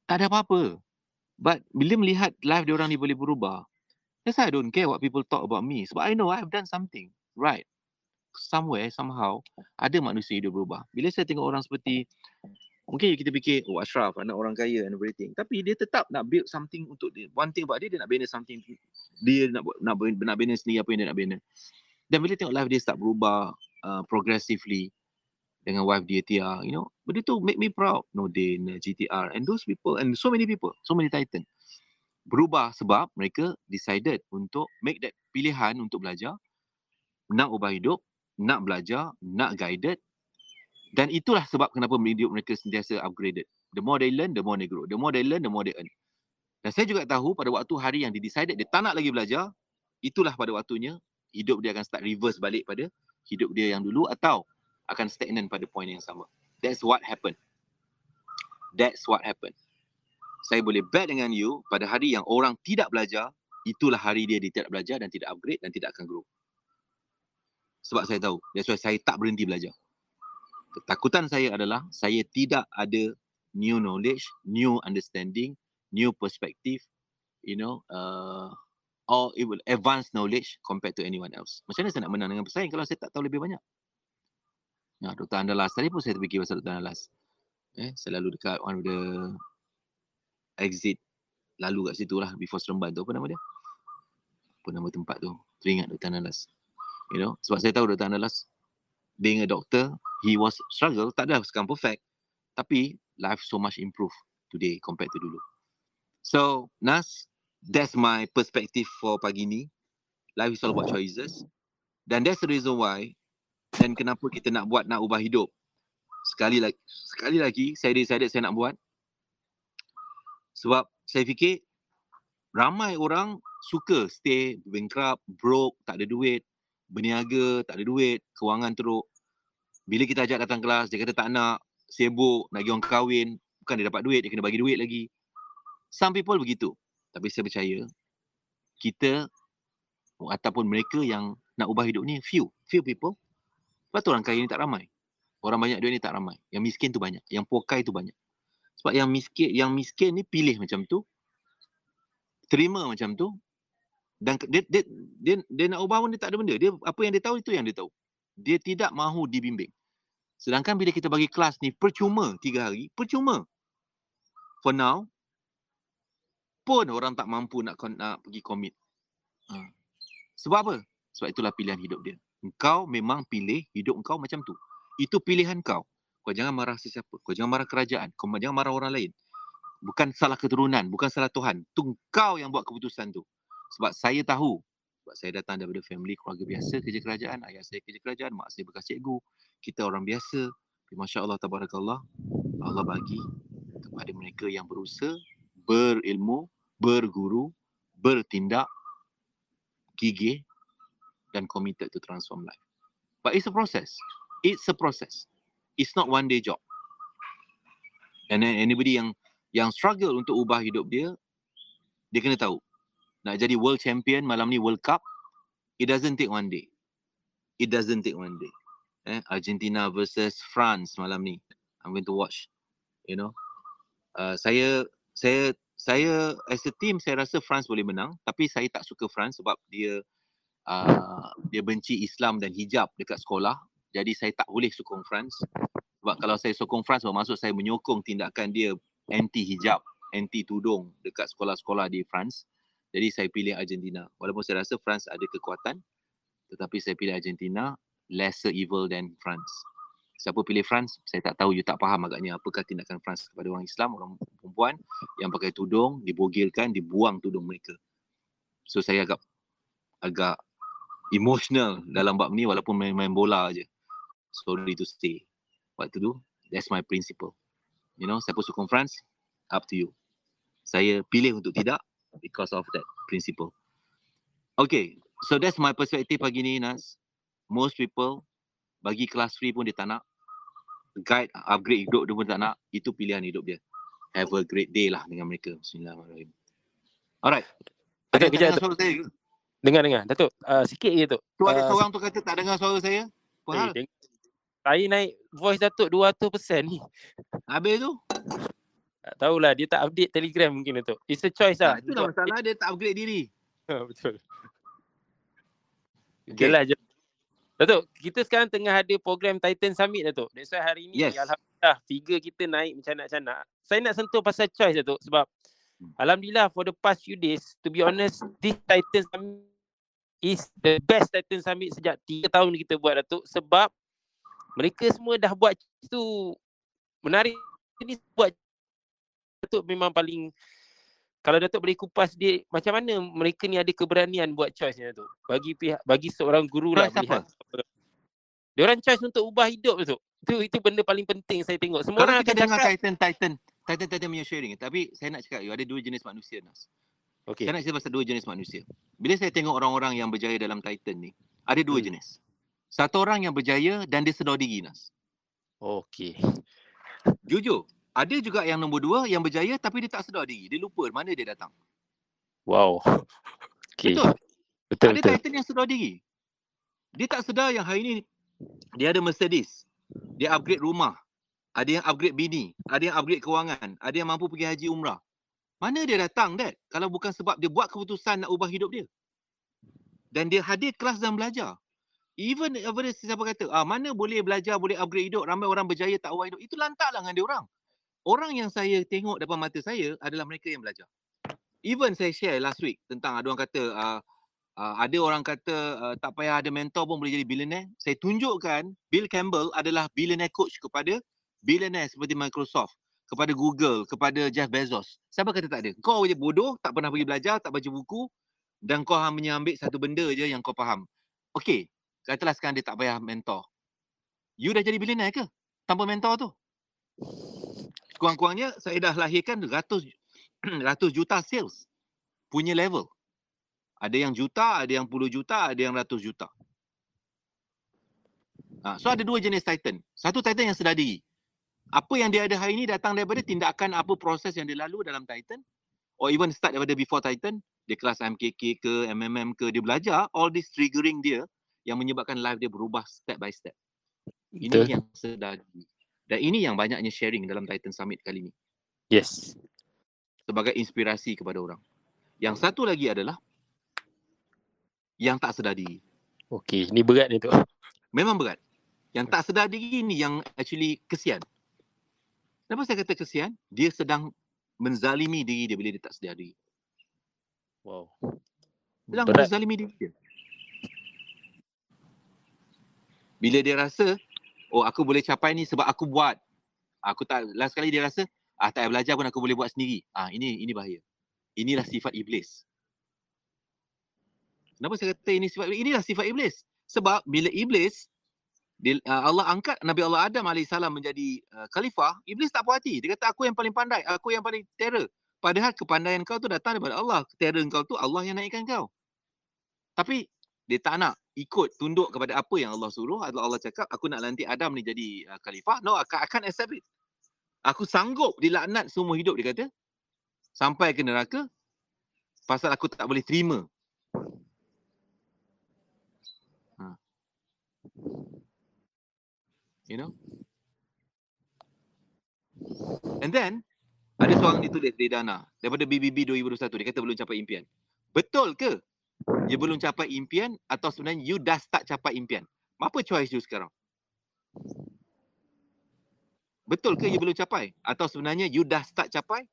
Tak ada apa-apa. But bila melihat life dia orang ni boleh berubah, that's why I don't care what people talk about me. Sebab I know I've done something right somewhere somehow ada manusia hidup berubah. Bila saya tengok orang seperti mungkin kita fikir oh Ashraf anak orang kaya and everything tapi dia tetap nak build something untuk dia. One thing about dia dia nak bina something dia nak nak nak bina sendiri apa yang dia nak bina. Dan bila tengok life dia start berubah uh, progressively dengan wife dia Tia, you know, benda tu make me proud. Nodin, GTR and those people and so many people, so many titan berubah sebab mereka decided untuk make that pilihan untuk belajar nak ubah hidup nak belajar, nak guided dan itulah sebab kenapa hidup mereka sentiasa upgraded. The more they learn, the more they grow. The more they learn, the more they earn. Dan saya juga tahu pada waktu hari yang dia decided dia tak nak lagi belajar, itulah pada waktunya hidup dia akan start reverse balik pada hidup dia yang dulu atau akan stagnan pada point yang sama. That's what happened. That's what happened. Saya boleh bet dengan you pada hari yang orang tidak belajar, itulah hari dia dia tidak belajar dan tidak upgrade dan tidak akan grow sebab saya tahu. That's why saya tak berhenti belajar. Ketakutan saya adalah saya tidak ada new knowledge, new understanding, new perspective, you know, uh, or it will advance knowledge compared to anyone else. Macam mana saya nak menang dengan pesaing kalau saya tak tahu lebih banyak? Ya, Dr. Andalas tadi pun saya terfikir pasal Dr. Andalas. Eh, saya lalu dekat one of the exit lalu kat situ lah before Seremban tu apa nama dia? Apa nama tempat tu? Teringat Dr. Andalas you know. Sebab saya tahu Dr. Analas being a doctor he was struggle tak ada sekarang perfect tapi life so much improve today compared to dulu. So Nas that's my perspective for pagi ni. Life is all about choices. Dan that's the reason why dan kenapa kita nak buat nak ubah hidup. Sekali lagi sekali lagi saya decided saya nak buat. Sebab saya fikir ramai orang suka stay bankrupt, broke, tak ada duit berniaga, tak ada duit, kewangan teruk. Bila kita ajak datang kelas, dia kata tak nak, sibuk, nak pergi orang kahwin. Bukan dia dapat duit, dia kena bagi duit lagi. Some people begitu. Tapi saya percaya, kita ataupun mereka yang nak ubah hidup ni, few. Few people. Sebab tu orang kaya ni tak ramai. Orang banyak duit ni tak ramai. Yang miskin tu banyak. Yang pokai tu banyak. Sebab yang miskin yang miskin ni pilih macam tu. Terima macam tu dan dia, dia dia dia nak ubah pun dia tak ada benda. Dia apa yang dia tahu itu yang dia tahu. Dia tidak mahu dibimbing. Sedangkan bila kita bagi kelas ni percuma tiga hari percuma. For now pun orang tak mampu nak nak pergi commit. Ha. sebab apa? Sebab itulah pilihan hidup dia. Engkau memang pilih hidup engkau macam tu. Itu pilihan kau. Kau jangan marah sesiapa. Kau jangan marah kerajaan. Kau jangan marah orang lain. Bukan salah keturunan. Bukan salah Tuhan. Tu kau yang buat keputusan tu sebab saya tahu sebab saya datang daripada family keluarga biasa kerja kerajaan ayah saya kerja kerajaan mak saya bekas cikgu kita orang biasa. masya-Allah tabarakallah Allah bagi kepada mereka yang berusaha berilmu berguru bertindak gigih dan committed to transform life. But it's a process. It's a process. It's not one day job. And anybody yang yang struggle untuk ubah hidup dia dia kena tahu nak jadi world champion malam ni World Cup, it doesn't take one day. It doesn't take one day. Eh, Argentina versus France malam ni. I'm going to watch. You know. Uh, saya saya saya as a team saya rasa France boleh menang tapi saya tak suka France sebab dia uh, dia benci Islam dan hijab dekat sekolah. Jadi saya tak boleh sokong France. Sebab kalau saya sokong France bermaksud saya menyokong tindakan dia anti hijab, anti tudung dekat sekolah-sekolah di France. Jadi saya pilih Argentina. Walaupun saya rasa France ada kekuatan tetapi saya pilih Argentina lesser evil than France. Siapa pilih France, saya tak tahu, you tak faham agaknya apakah tindakan France kepada orang Islam, orang perempuan yang pakai tudung, dibogilkan, dibuang tudung mereka. So saya agak agak emotional dalam bab ni walaupun main-main bola aja. Sorry to say. What to do? That's my principle. You know, siapa sokong France, up to you. Saya pilih untuk tidak because of that principle. Okay, so that's my perspective pagi ni, Nas. Most people bagi kelas free pun dia tak nak guide upgrade hidup dia pun tak nak itu pilihan hidup dia have a great day lah dengan mereka bismillahirrahmanirrahim alright Datuk, kejap Datuk. Saya. Dengar, dengar. Datuk, uh, sikit je Datuk. Tu ada uh, seorang tu kata tak dengar suara saya. Apa eh, hal? Saya naik voice Datuk 200% ni. Habis tu? Tak tahulah, dia tak update telegram mungkin Datuk. It's a choice lah. Itu lah masalah, dia tak upgrade diri. Betul. Okay. Jelas je. Datuk, kita sekarang tengah ada program Titan Summit Datuk. That's why hari ni yes. alhamdulillah figure kita naik macam nak-nak. Saya nak sentuh pasal choice Datuk sebab hmm. alhamdulillah for the past few days to be honest this Titan Summit is the best Titan Summit sejak 3 tahun kita buat Datuk sebab mereka semua dah buat tu menarik ini buat Datuk memang paling kalau Datuk boleh kupas dia macam mana mereka ni ada keberanian buat choice ni Datuk? Bagi pihak bagi seorang guru lah melihat. Dia orang choice untuk ubah hidup Datuk. Itu itu benda paling penting saya tengok. Semua kalau orang kita dengar cakap, Titan Titan. Titan Titan punya sharing. Tapi saya nak cakap you ada dua jenis manusia Nas. Okay. saya nak cerita pasal dua jenis manusia. Bila saya tengok orang-orang yang berjaya dalam Titan ni ada dua hmm. jenis. Satu orang yang berjaya dan dia sedar diri Nas. Okey. Jujur, ada juga yang nombor dua yang berjaya tapi dia tak sedar diri. Dia lupa mana dia datang. Wow. Okay. Betul. Betul, ada betul. Titan yang sedar diri. Dia tak sedar yang hari ini dia ada Mercedes. Dia upgrade rumah. Ada yang upgrade bini. Ada yang upgrade kewangan. Ada yang mampu pergi haji umrah. Mana dia datang, Dad? Kalau bukan sebab dia buat keputusan nak ubah hidup dia. Dan dia hadir kelas dan belajar. Even dia siapa kata, ah, mana boleh belajar, boleh upgrade hidup, ramai orang berjaya tak ubah hidup. Itu lantaklah dengan dia orang orang yang saya tengok depan mata saya adalah mereka yang belajar. Even saya share last week tentang ada orang kata uh, uh, ada orang kata uh, tak payah ada mentor pun boleh jadi billionaire. Saya tunjukkan Bill Campbell adalah billionaire coach kepada billionaire seperti Microsoft, kepada Google, kepada Jeff Bezos. Siapa kata tak ada? Kau je bodoh, tak pernah pergi belajar, tak baca buku dan kau hanya ambil satu benda je yang kau faham. Okey, katalah sekarang dia tak payah mentor. You dah jadi billionaire ke? Tanpa mentor tu? Kurang-kurangnya saya dah lahirkan ratus ratus juta sales punya level. Ada yang juta, ada yang puluh juta, ada yang ratus juta. Ha, so ada dua jenis Titan. Satu Titan yang sedar diri. Apa yang dia ada hari ini datang daripada tindakan apa proses yang dia lalu dalam Titan. Or even start daripada before Titan. Dia kelas MKK ke, MMM ke. Dia belajar all this triggering dia yang menyebabkan life dia berubah step by step. Ini Betul. yang sedar diri. Dan ini yang banyaknya sharing dalam Titan Summit kali ini. Yes. Sebagai inspirasi kepada orang. Yang satu lagi adalah yang tak sedar diri. Okey, ini berat ni tu. Memang berat. Yang tak sedar diri ni yang actually kesian. Kenapa saya kata kesian? Dia sedang menzalimi diri dia bila dia tak sedar diri. Wow. Sedang berat. menzalimi diri dia. Bila dia rasa oh aku boleh capai ni sebab aku buat. Aku tak last kali dia rasa ah tak payah belajar pun aku boleh buat sendiri. Ah ini ini bahaya. Inilah sifat iblis. Kenapa saya kata ini sifat inilah sifat iblis? Sebab bila iblis dia, uh, Allah angkat Nabi Allah Adam AS menjadi uh, khalifah, iblis tak puas hati. Dia kata aku yang paling pandai, aku yang paling terror. Padahal kepandaian kau tu datang daripada Allah. Terror kau tu Allah yang naikkan kau. Tapi dia tak nak ikut tunduk kepada apa yang Allah suruh adalah Allah cakap aku nak lantik Adam ni jadi uh, khalifah no akan akan accept it aku sanggup dilaknat semua hidup dia kata sampai ke neraka pasal aku tak boleh terima ha. you know And then, ada seorang ni tulis di Dana daripada BBB 2021 dia kata belum capai impian. Betul ke? Dia belum capai impian atau sebenarnya you dah start capai impian? Apa choice you sekarang? Betul ke you belum capai? Atau sebenarnya you dah start capai?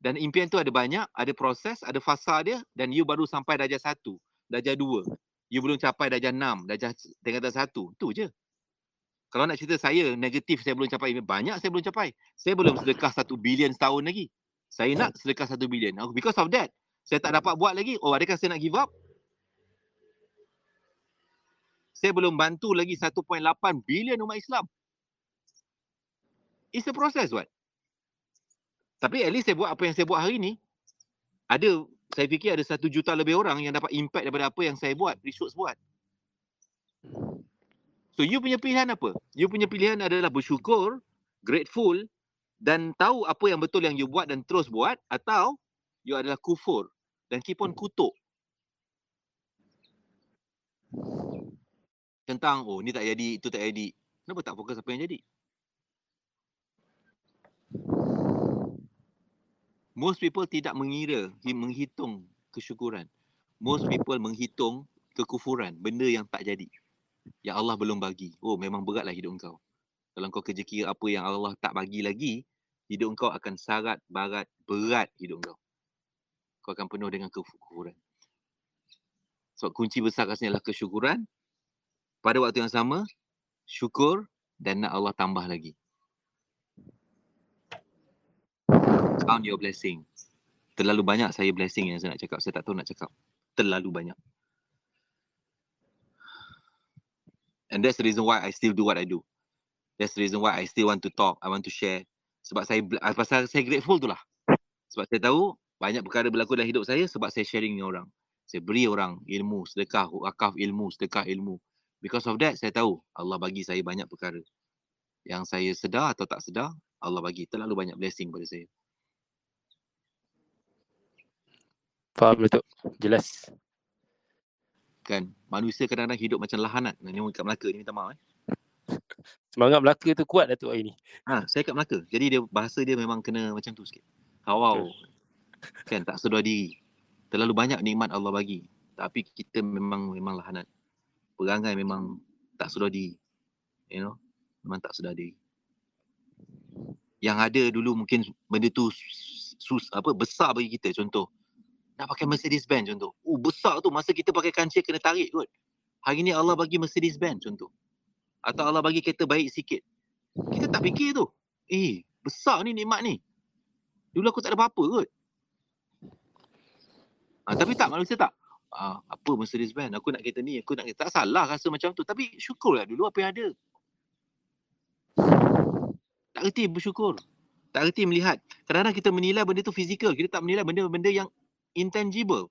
Dan impian tu ada banyak, ada proses, ada fasa dia dan you baru sampai darjah satu, darjah dua. You belum capai darjah enam, darjah tingkatan satu. Tu je. Kalau nak cerita saya negatif saya belum capai banyak saya belum capai. Saya belum sedekah satu bilion setahun lagi. Saya nak sedekah satu bilion. Because of that, saya tak dapat buat lagi. Oh, adakah saya nak give up? Saya belum bantu lagi 1.8 bilion umat Islam. It's a process, what? Tapi at least saya buat apa yang saya buat hari ni. Ada, saya fikir ada satu juta lebih orang yang dapat impact daripada apa yang saya buat, Rishoots buat. So you punya pilihan apa? You punya pilihan adalah bersyukur, grateful dan tahu apa yang betul yang you buat dan terus buat atau you adalah kufur dan keep on kutuk. Tentang oh ni tak jadi, itu tak jadi. Kenapa tak fokus apa yang jadi? Most people tidak mengira, menghitung kesyukuran. Most people menghitung kekufuran, benda yang tak jadi yang Allah belum bagi. Oh memang beratlah hidup kau. Kalau kau kerja kira apa yang Allah tak bagi lagi, hidup kau akan sarat, barat, berat hidup kau. Kau akan penuh dengan kekufuran. So kunci besar rasanya adalah kesyukuran. Pada waktu yang sama, syukur dan nak Allah tambah lagi. Count your blessing. Terlalu banyak saya blessing yang saya nak cakap. Saya tak tahu nak cakap. Terlalu banyak. And that's the reason why I still do what I do. That's the reason why I still want to talk. I want to share. Sebab saya, ah, pasal saya grateful tu lah. Sebab saya tahu banyak perkara berlaku dalam hidup saya sebab saya sharing dengan orang. Saya beri orang ilmu, sedekah, wakaf ilmu, sedekah ilmu. Because of that, saya tahu Allah bagi saya banyak perkara. Yang saya sedar atau tak sedar, Allah bagi terlalu banyak blessing pada saya. Faham betul. Jelas kan manusia kadang-kadang hidup macam lahanat ni kat Melaka ni minta maaf eh semangat Melaka tu kuat Datuk hari ni ha saya kat Melaka jadi dia bahasa dia memang kena macam tu sikit hawau kan tak sedar diri terlalu banyak nikmat Allah bagi tapi kita memang memang lahanat perangai memang tak sedar diri you know memang tak sedar diri yang ada dulu mungkin benda tu sus apa besar bagi kita contoh nak pakai Mercedes Benz contoh. Oh besar tu masa kita pakai kancil kena tarik kot. Hari ni Allah bagi Mercedes Benz contoh. Atau Allah bagi kereta baik sikit. Kita tak fikir tu. Eh besar ni nikmat ni. Dulu aku tak ada apa-apa kot. Ha, tapi tak manusia tak. Ha, apa Mercedes Benz? Aku nak kereta ni. Aku nak kereta. Tak salah rasa macam tu. Tapi syukurlah dulu apa yang ada. Tak reti bersyukur. Tak reti melihat. Kadang-kadang kita menilai benda tu fizikal. Kita tak menilai benda-benda yang intangible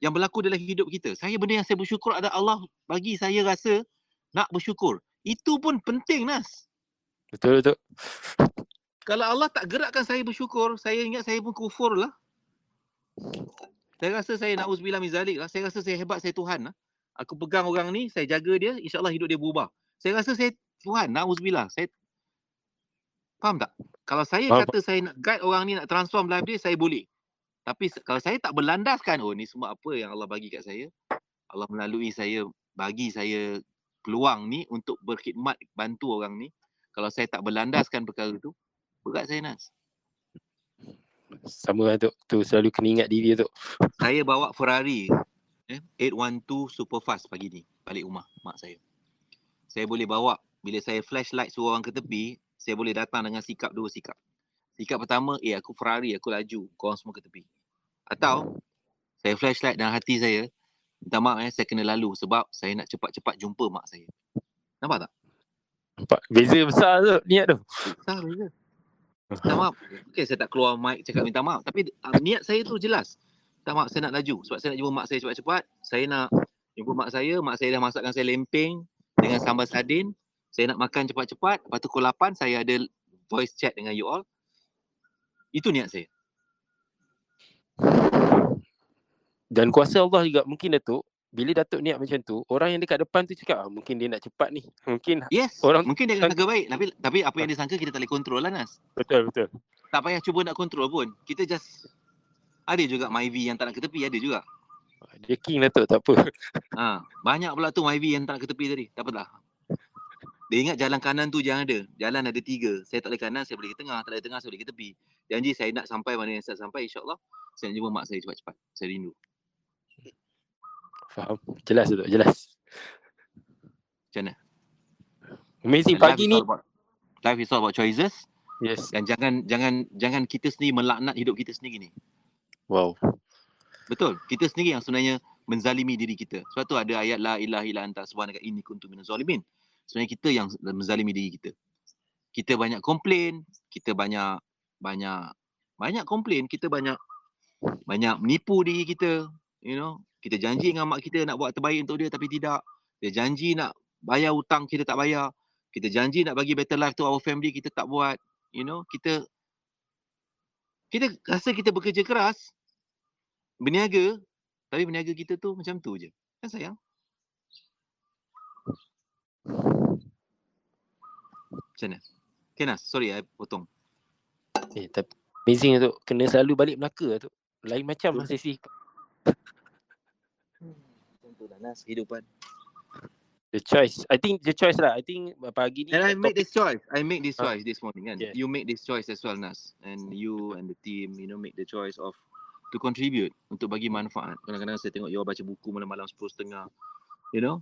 yang berlaku dalam hidup kita. Saya benda yang saya bersyukur ada Allah bagi saya rasa nak bersyukur. Itu pun penting Nas. Betul betul. Kalau Allah tak gerakkan saya bersyukur, saya ingat saya pun kufur lah. Saya rasa saya nak uzbillah mizalik lah. Saya rasa saya hebat, saya Tuhan lah. Aku pegang orang ni, saya jaga dia, insyaAllah hidup dia berubah. Saya rasa saya Tuhan, nak uzbillah. Saya... Faham tak? Kalau saya Faham. kata saya nak guide orang ni nak transform life dia, saya boleh. Tapi kalau saya tak berlandaskan, oh ni semua apa yang Allah bagi kat saya. Allah melalui saya, bagi saya peluang ni untuk berkhidmat, bantu orang ni. Kalau saya tak berlandaskan perkara tu, berat saya Nas. Sama lah tu, tu selalu kena ingat diri tu. Saya bawa Ferrari eh, 812 Superfast pagi ni, balik rumah mak saya. Saya boleh bawa, bila saya flashlight suruh orang ke tepi, saya boleh datang dengan sikap dua sikap. Sikap pertama, eh aku Ferrari, aku laju. Korang semua ke tepi. Atau, saya flashlight dalam hati saya. Minta maaf eh, saya kena lalu sebab saya nak cepat-cepat jumpa mak saya. Nampak tak? Nampak. Beza besar tu, niat tu. Besar beza. Minta maaf. Okay, saya tak keluar mic cakap minta maaf. Tapi uh, niat saya tu jelas. Minta maaf, saya nak laju. Sebab saya nak jumpa mak saya cepat-cepat. Saya nak jumpa mak saya. Mak saya dah masakkan saya lempeng dengan sambal sardin. Saya nak makan cepat-cepat. Lepas tu pukul 8, saya ada voice chat dengan you all. Itu niat saya. Dan kuasa Allah juga mungkin Datuk, bila Datuk niat macam tu, orang yang dekat depan tu cakap, ah, mungkin dia nak cepat ni. Mungkin yes, orang mungkin dia sangka baik. Tapi tapi apa yang dia sangka kita tak boleh kontrol lah Nas. Betul, betul. Tak payah cuba nak kontrol pun. Kita just ada juga Myvi yang tak nak ke tepi, ada juga. Dia king Datuk, tak apa. Ha, banyak pula tu Myvi yang tak nak ke tepi tadi. Tak apalah. Dia ingat jalan kanan tu jangan ada. Jalan ada tiga. Saya tak boleh kanan, saya boleh ke tengah. Tak boleh tengah, saya boleh ke tepi. Janji saya nak sampai mana yang saya sampai, insyaAllah. Saya nak jumpa mak saya cepat-cepat. Saya rindu. Faham. Jelas tu, jelas. Macam mana? Amazing pagi ni. About, life is all about choices. Yes. Dan jangan jangan jangan kita sendiri melaknat hidup kita sendiri ni. Wow. Betul. Kita sendiri yang sebenarnya menzalimi diri kita. Sebab tu ada ayat la ilaha illa anta subhanaka inni kuntu minaz zalimin. Sebenarnya kita yang menzalimi diri kita. Kita banyak komplain, kita banyak banyak banyak komplain, kita banyak banyak menipu diri kita, you know, kita janji dengan mak kita nak buat terbaik untuk dia tapi tidak. Dia janji nak bayar hutang kita tak bayar. Kita janji nak bagi better life to our family kita tak buat. You know, kita kita rasa kita bekerja keras berniaga tapi berniaga kita tu macam tu je. Kan sayang? Macam mana? Okay Nas, sorry I potong. Eh, tapi amazing tu. Kena selalu balik Melaka tu. Lain macam lah sesi tu lah Nas kehidupan. The choice. I think the choice lah. I think pagi ni. And I make this choice. I make this choice this morning kan. Yeah. You make this choice as well Nas. And you and the team you know make the choice of to contribute untuk bagi manfaat. Kadang-kadang saya tengok you baca buku malam-malam 10.30. You know.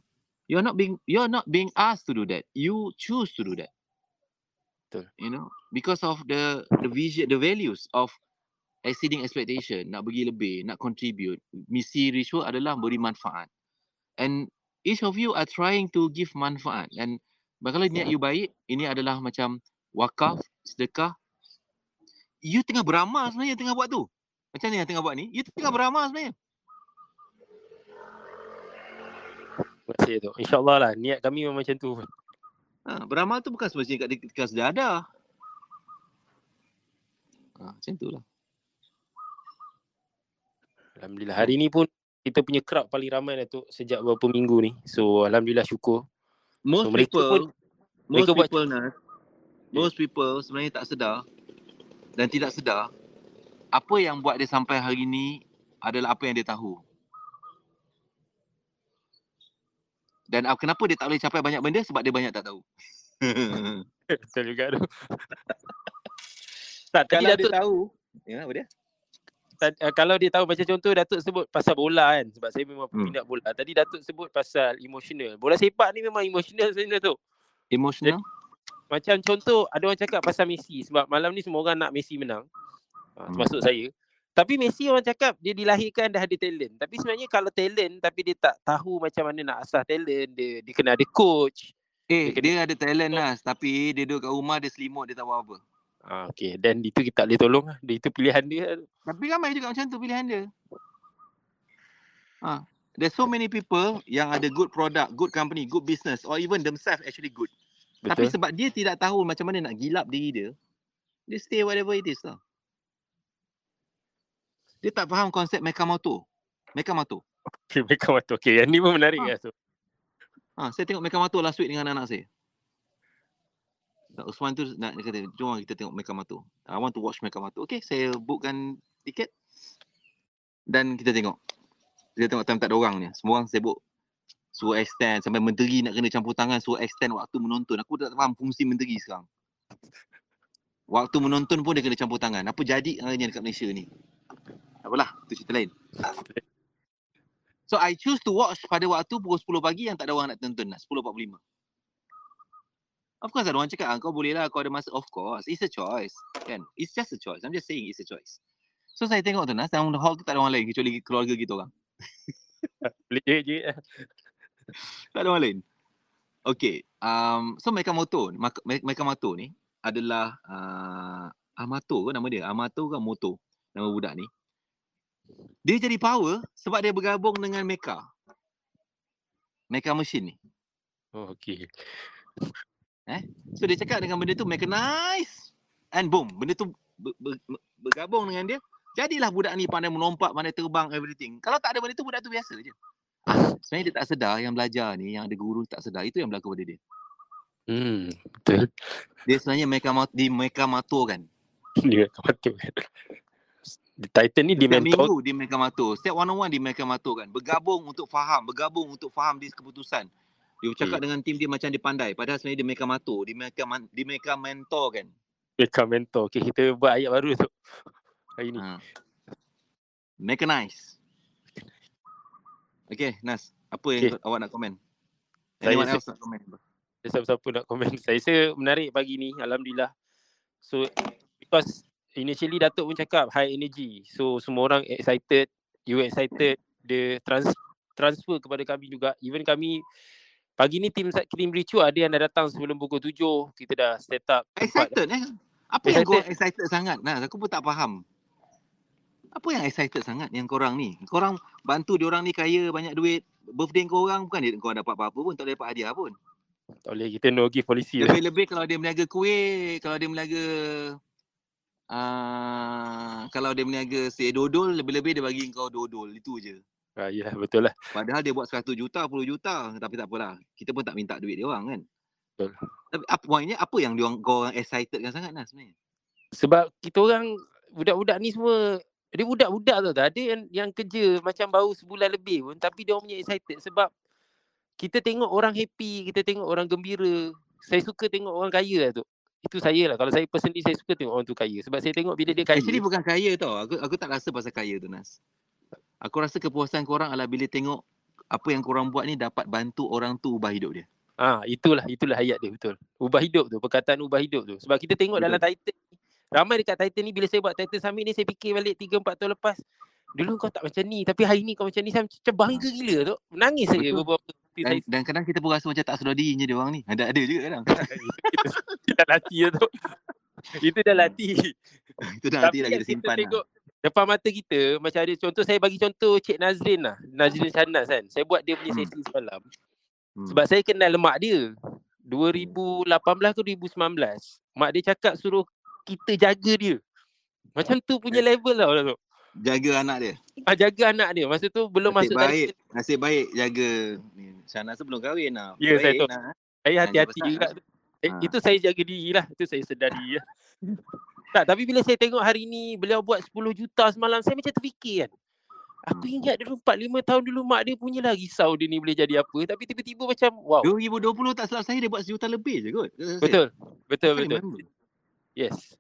You're not being you're not being asked to do that. You choose to do that. Betul. You know, because of the the vision, the values of exceeding expectation, nak bagi lebih, nak contribute. Misi ritual adalah beri manfaat and each of you are trying to give manfaat and kalau niat you baik ini adalah macam wakaf sedekah you tengah beramal sebenarnya tengah buat tu macam ni yang tengah buat ni you tengah beramal sebenarnya Terima kasih tu. InsyaAllah lah. Niat kami memang macam tu. Ha, beramal tu bukan semestinya kat dekat ada. Ha, macam tu lah. Alhamdulillah. Hari ni pun kita punya crowd paling ramai Datuk sejak beberapa minggu ni. So alhamdulillah syukur. Most so, people pun, most people buat, Nas, most people sebenarnya tak sedar dan tidak sedar apa yang buat dia sampai hari ni adalah apa yang dia tahu. Dan kenapa dia tak boleh capai banyak benda sebab dia banyak tak tahu. Betul juga tu. tak, Kalau Datuk, dia tahu, ya apa dia? Uh, kalau dia tahu macam contoh Datuk sebut pasal bola kan sebab saya memang hmm. peminat hmm. bola. Tadi Datuk sebut pasal emosional. Bola sepak ni memang emosional sebenarnya tu. Emosional? Macam contoh ada orang cakap pasal Messi sebab malam ni semua orang nak Messi menang. Uh, termasuk hmm. saya. Tapi Messi orang cakap dia dilahirkan dah ada talent. Tapi sebenarnya kalau talent tapi dia tak tahu macam mana nak asah talent, dia dia kena ada coach. Eh, dia, dia ada talent lah. Tapi dia duduk kat rumah, dia selimut, dia tak buat apa. Ah, okay. Dan itu kita tak boleh tolong lah. Itu pilihan dia. Tapi ramai juga macam tu pilihan dia. Ah, there's so many people yang ada good product, good company, good business or even themselves actually good. Betul. Tapi sebab dia tidak tahu macam mana nak gilap diri dia, dia stay whatever it is lah. Dia tak faham konsep Mekamoto. Mekamoto. Okay, Mekamoto. Okay, yang ni pun menarik ha. lah. So. Ha, saya tengok Mekamoto last week dengan anak saya. Usman tu nak dia kata jom kita tengok Mekamato. I want to watch Mekamato. Okay, saya bookkan tiket dan kita tengok. Kita tengok time tak ada orang ni. Semua orang sibuk suruh extend sampai menteri nak kena campur tangan suruh extend waktu menonton. Aku tak faham fungsi menteri sekarang. Waktu menonton pun dia kena campur tangan. Apa jadi ni dekat Malaysia ni? Apalah, tu cerita lain. So I choose to watch pada waktu pukul 10 pagi yang tak ada orang nak tonton lah. 10.45. Of course ada orang cakap ah, kau boleh lah kau ada masa. Of course. It's a choice. Kan? It's just a choice. I'm just saying it's a choice. So saya tengok tu Nas, dalam hall tu tak ada orang lain kecuali keluarga kita orang. Boleh je je. tak ada orang lain. Okay. Um, so mereka motor, mereka motor ni adalah uh, Amato ke nama dia? Amato ke Moto? Nama budak ni. Dia jadi power sebab dia bergabung dengan Mecha. Mecha machine ni. Oh, okay. Eh? So dia cakap dengan benda tu mechanize and boom, benda tu ber, ber, bergabung dengan dia. Jadilah budak ni pandai melompat, pandai terbang, everything. Kalau tak ada benda tu, budak tu biasa je. Sebenarnya dia tak sedar yang belajar ni, yang ada guru tak sedar. Itu yang berlaku pada dia. Hmm, betul. Dia sebenarnya mereka di mereka matur kan. dia mereka matur. Titan ni di mentor. minggu di mereka matur. Setiap one on one di mereka matur kan. Bergabung untuk faham. Bergabung untuk faham di keputusan. Dia bercakap hmm. dengan tim dia macam dia pandai. Padahal sebenarnya dia mereka matur. Di mereka, di mereka mentor kan. Mereka mentor. Okay, kita buat ayat baru tu. Hari ni. Ha. Mechanize. Okay, Nas. Apa yang okay. awak nak komen? Anyone else nak komen? siapa-siapa nak komen. Saya rasa menarik pagi ni. Alhamdulillah. So, because initially Datuk pun cakap high energy. So, semua orang excited. You excited. The trans transfer kepada kami juga. Even kami, pagi ni tim tim Richu ada yang dah datang sebelum pukul tujuh. Kita dah set up. Excited eh? Apa excited. yang kau excited sangat? Nah, aku pun tak faham. Apa yang excited sangat yang korang ni? Korang bantu diorang ni kaya, banyak duit. Birthday kau orang bukan dia kau dapat apa-apa pun. Tak boleh dapat hadiah pun. Tak boleh kita no give policy lah. Lebih-lebih kalau dia meniaga kuih, kalau dia meniaga uh, kalau dia meniaga say dodol, lebih-lebih dia bagi kau dodol. Itu je. Ah, ya, betul lah. Padahal dia buat 100 juta, 10 juta. Tapi tak apalah. Kita pun tak minta duit dia orang kan. Betul. Tapi apa poinnya, apa yang dia orang, kau orang excited kan sangat lah sebenarnya? Sebab kita orang, budak-budak ni semua, dia budak-budak tak ada yang, yang kerja macam baru sebulan lebih pun. Tapi dia orang punya excited sebab kita tengok orang happy, kita tengok orang gembira. Saya suka tengok orang kaya lah tu. Itu saya lah. Kalau saya personally, saya suka tengok orang tu kaya. Sebab saya tengok bila dia kaya. Actually bukan kaya tau. Aku aku tak rasa pasal kaya tu Nas. Aku rasa kepuasan korang adalah bila tengok apa yang korang buat ni dapat bantu orang tu ubah hidup dia. Ah, itulah itulah ayat dia betul. Ubah hidup tu, perkataan ubah hidup tu. Sebab kita tengok betul. dalam Titan ramai dekat Titan ni bila saya buat Titan Summit ni saya fikir balik 3 4 tahun lepas Dulu kau tak macam ni Tapi hari ni kau macam ni Saya macam bangga gila tu Menangis saja beberapa dan, saya... dan kadang kita pun rasa macam tak sedar dirinya dia orang ni Ada ada juga kadang Kita latih tu Itu dah latih Itu dah latih lagi kita simpan tengok lah. Depan mata kita Macam ada contoh Saya bagi contoh Cik Nazrin lah Nazrin Chanas kan Saya buat dia punya hmm. sesi semalam hmm. Sebab saya kenal lemak dia 2018 ke 2019 Mak dia cakap suruh Kita jaga dia Macam tu punya level lah tu jaga anak dia. Ah jaga anak dia. Masa tu belum nasib masuk baik. Dari... Nasib baik jaga ni. Sana sebelum kahwin lah. Ya saya tahu. Nah. Saya hati-hati juga. Eh, ha. Itu saya jaga diri lah. Itu saya sedari ya. tak, tapi bila saya tengok hari ni beliau buat 10 juta semalam, saya macam terfikir kan. Aku hmm. ingat dulu 4-5 tahun dulu mak dia punya lah risau dia ni boleh jadi apa. Tapi tiba-tiba macam wow. 2020 tak salah saya dia buat sejuta lebih je kot. Betul. Betul, betul. betul. Yes.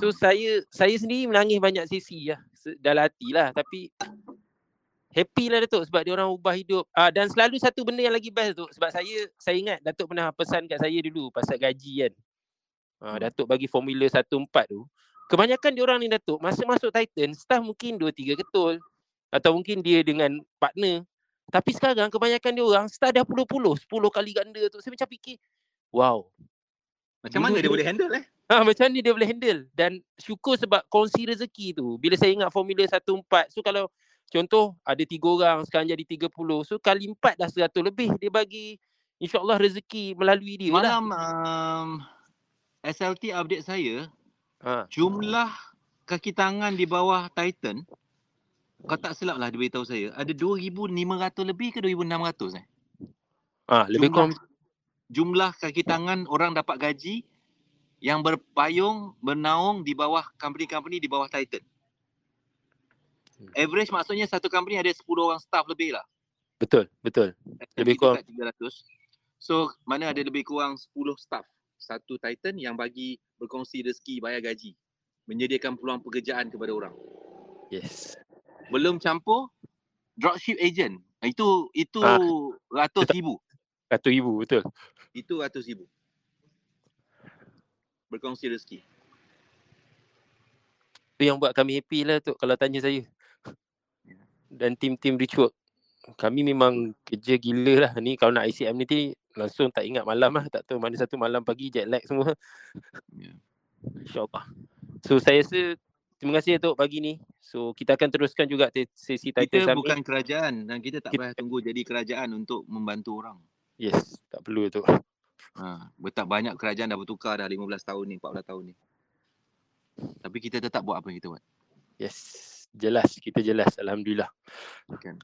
So saya saya sendiri menangis banyak sesi lah dalam hati lah tapi happy lah Datuk sebab dia orang ubah hidup ah, dan selalu satu benda yang lagi best tu sebab saya saya ingat Datuk pernah pesan kat saya dulu pasal gaji kan ah, Datuk bagi formula 14 tu kebanyakan dia orang ni Datuk masa masuk Titan staff mungkin 2 3 ketul atau mungkin dia dengan partner tapi sekarang kebanyakan dia orang staff dah puluh-puluh 10 kali ganda tu saya macam fikir wow macam mana dia, dia boleh handle eh Ha, macam ni dia boleh handle dan syukur sebab kongsi rezeki tu. Bila saya ingat formula 14. So kalau contoh ada tiga orang sekarang jadi 30. So kali empat dah 100 lebih dia bagi insyaAllah rezeki melalui dia Malam lah. um, SLT update saya ha. jumlah kaki tangan di bawah Titan kau tak silap lah dia beritahu saya ada 2,500 lebih ke 2,600 eh? Ah, lebih jumlah, kom- jumlah kaki tangan orang dapat gaji yang berpayung, bernaung di bawah company-company di bawah Titan. Hmm. Average maksudnya satu company ada 10 orang staff lebih lah. Betul, betul. Lebih kurang 300. So, mana ada lebih kurang 10 staff. Satu Titan yang bagi berkongsi rezeki bayar gaji. Menyediakan peluang pekerjaan kepada orang. Yes. Belum campur dropship agent. Itu itu ah, ratus ribu. Ratus ribu, betul. Itu ratus ribu berkongsi rezeki. Itu yang buat kami happy lah tu kalau tanya saya. Ya. Dan tim-tim Richwork. Kami memang kerja gila lah ni kalau nak ICM ni langsung tak ingat malam lah. Tak tahu mana satu malam pagi jet lag semua. Yeah. InsyaAllah. So saya rasa terima kasih untuk pagi ni. So kita akan teruskan juga sesi title Kita Summit. bukan kerajaan dan kita tak kita... payah tunggu jadi kerajaan untuk membantu orang. Yes, tak perlu tu. Ha, betak banyak kerajaan dah bertukar dah 15 tahun ni, 14 tahun ni. Tapi kita tetap buat apa yang kita buat. Yes, jelas. Kita jelas. Alhamdulillah. Kan.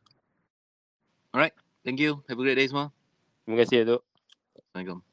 Alright. Thank you. Have a great day semua. Terima kasih Datuk. Assalamualaikum.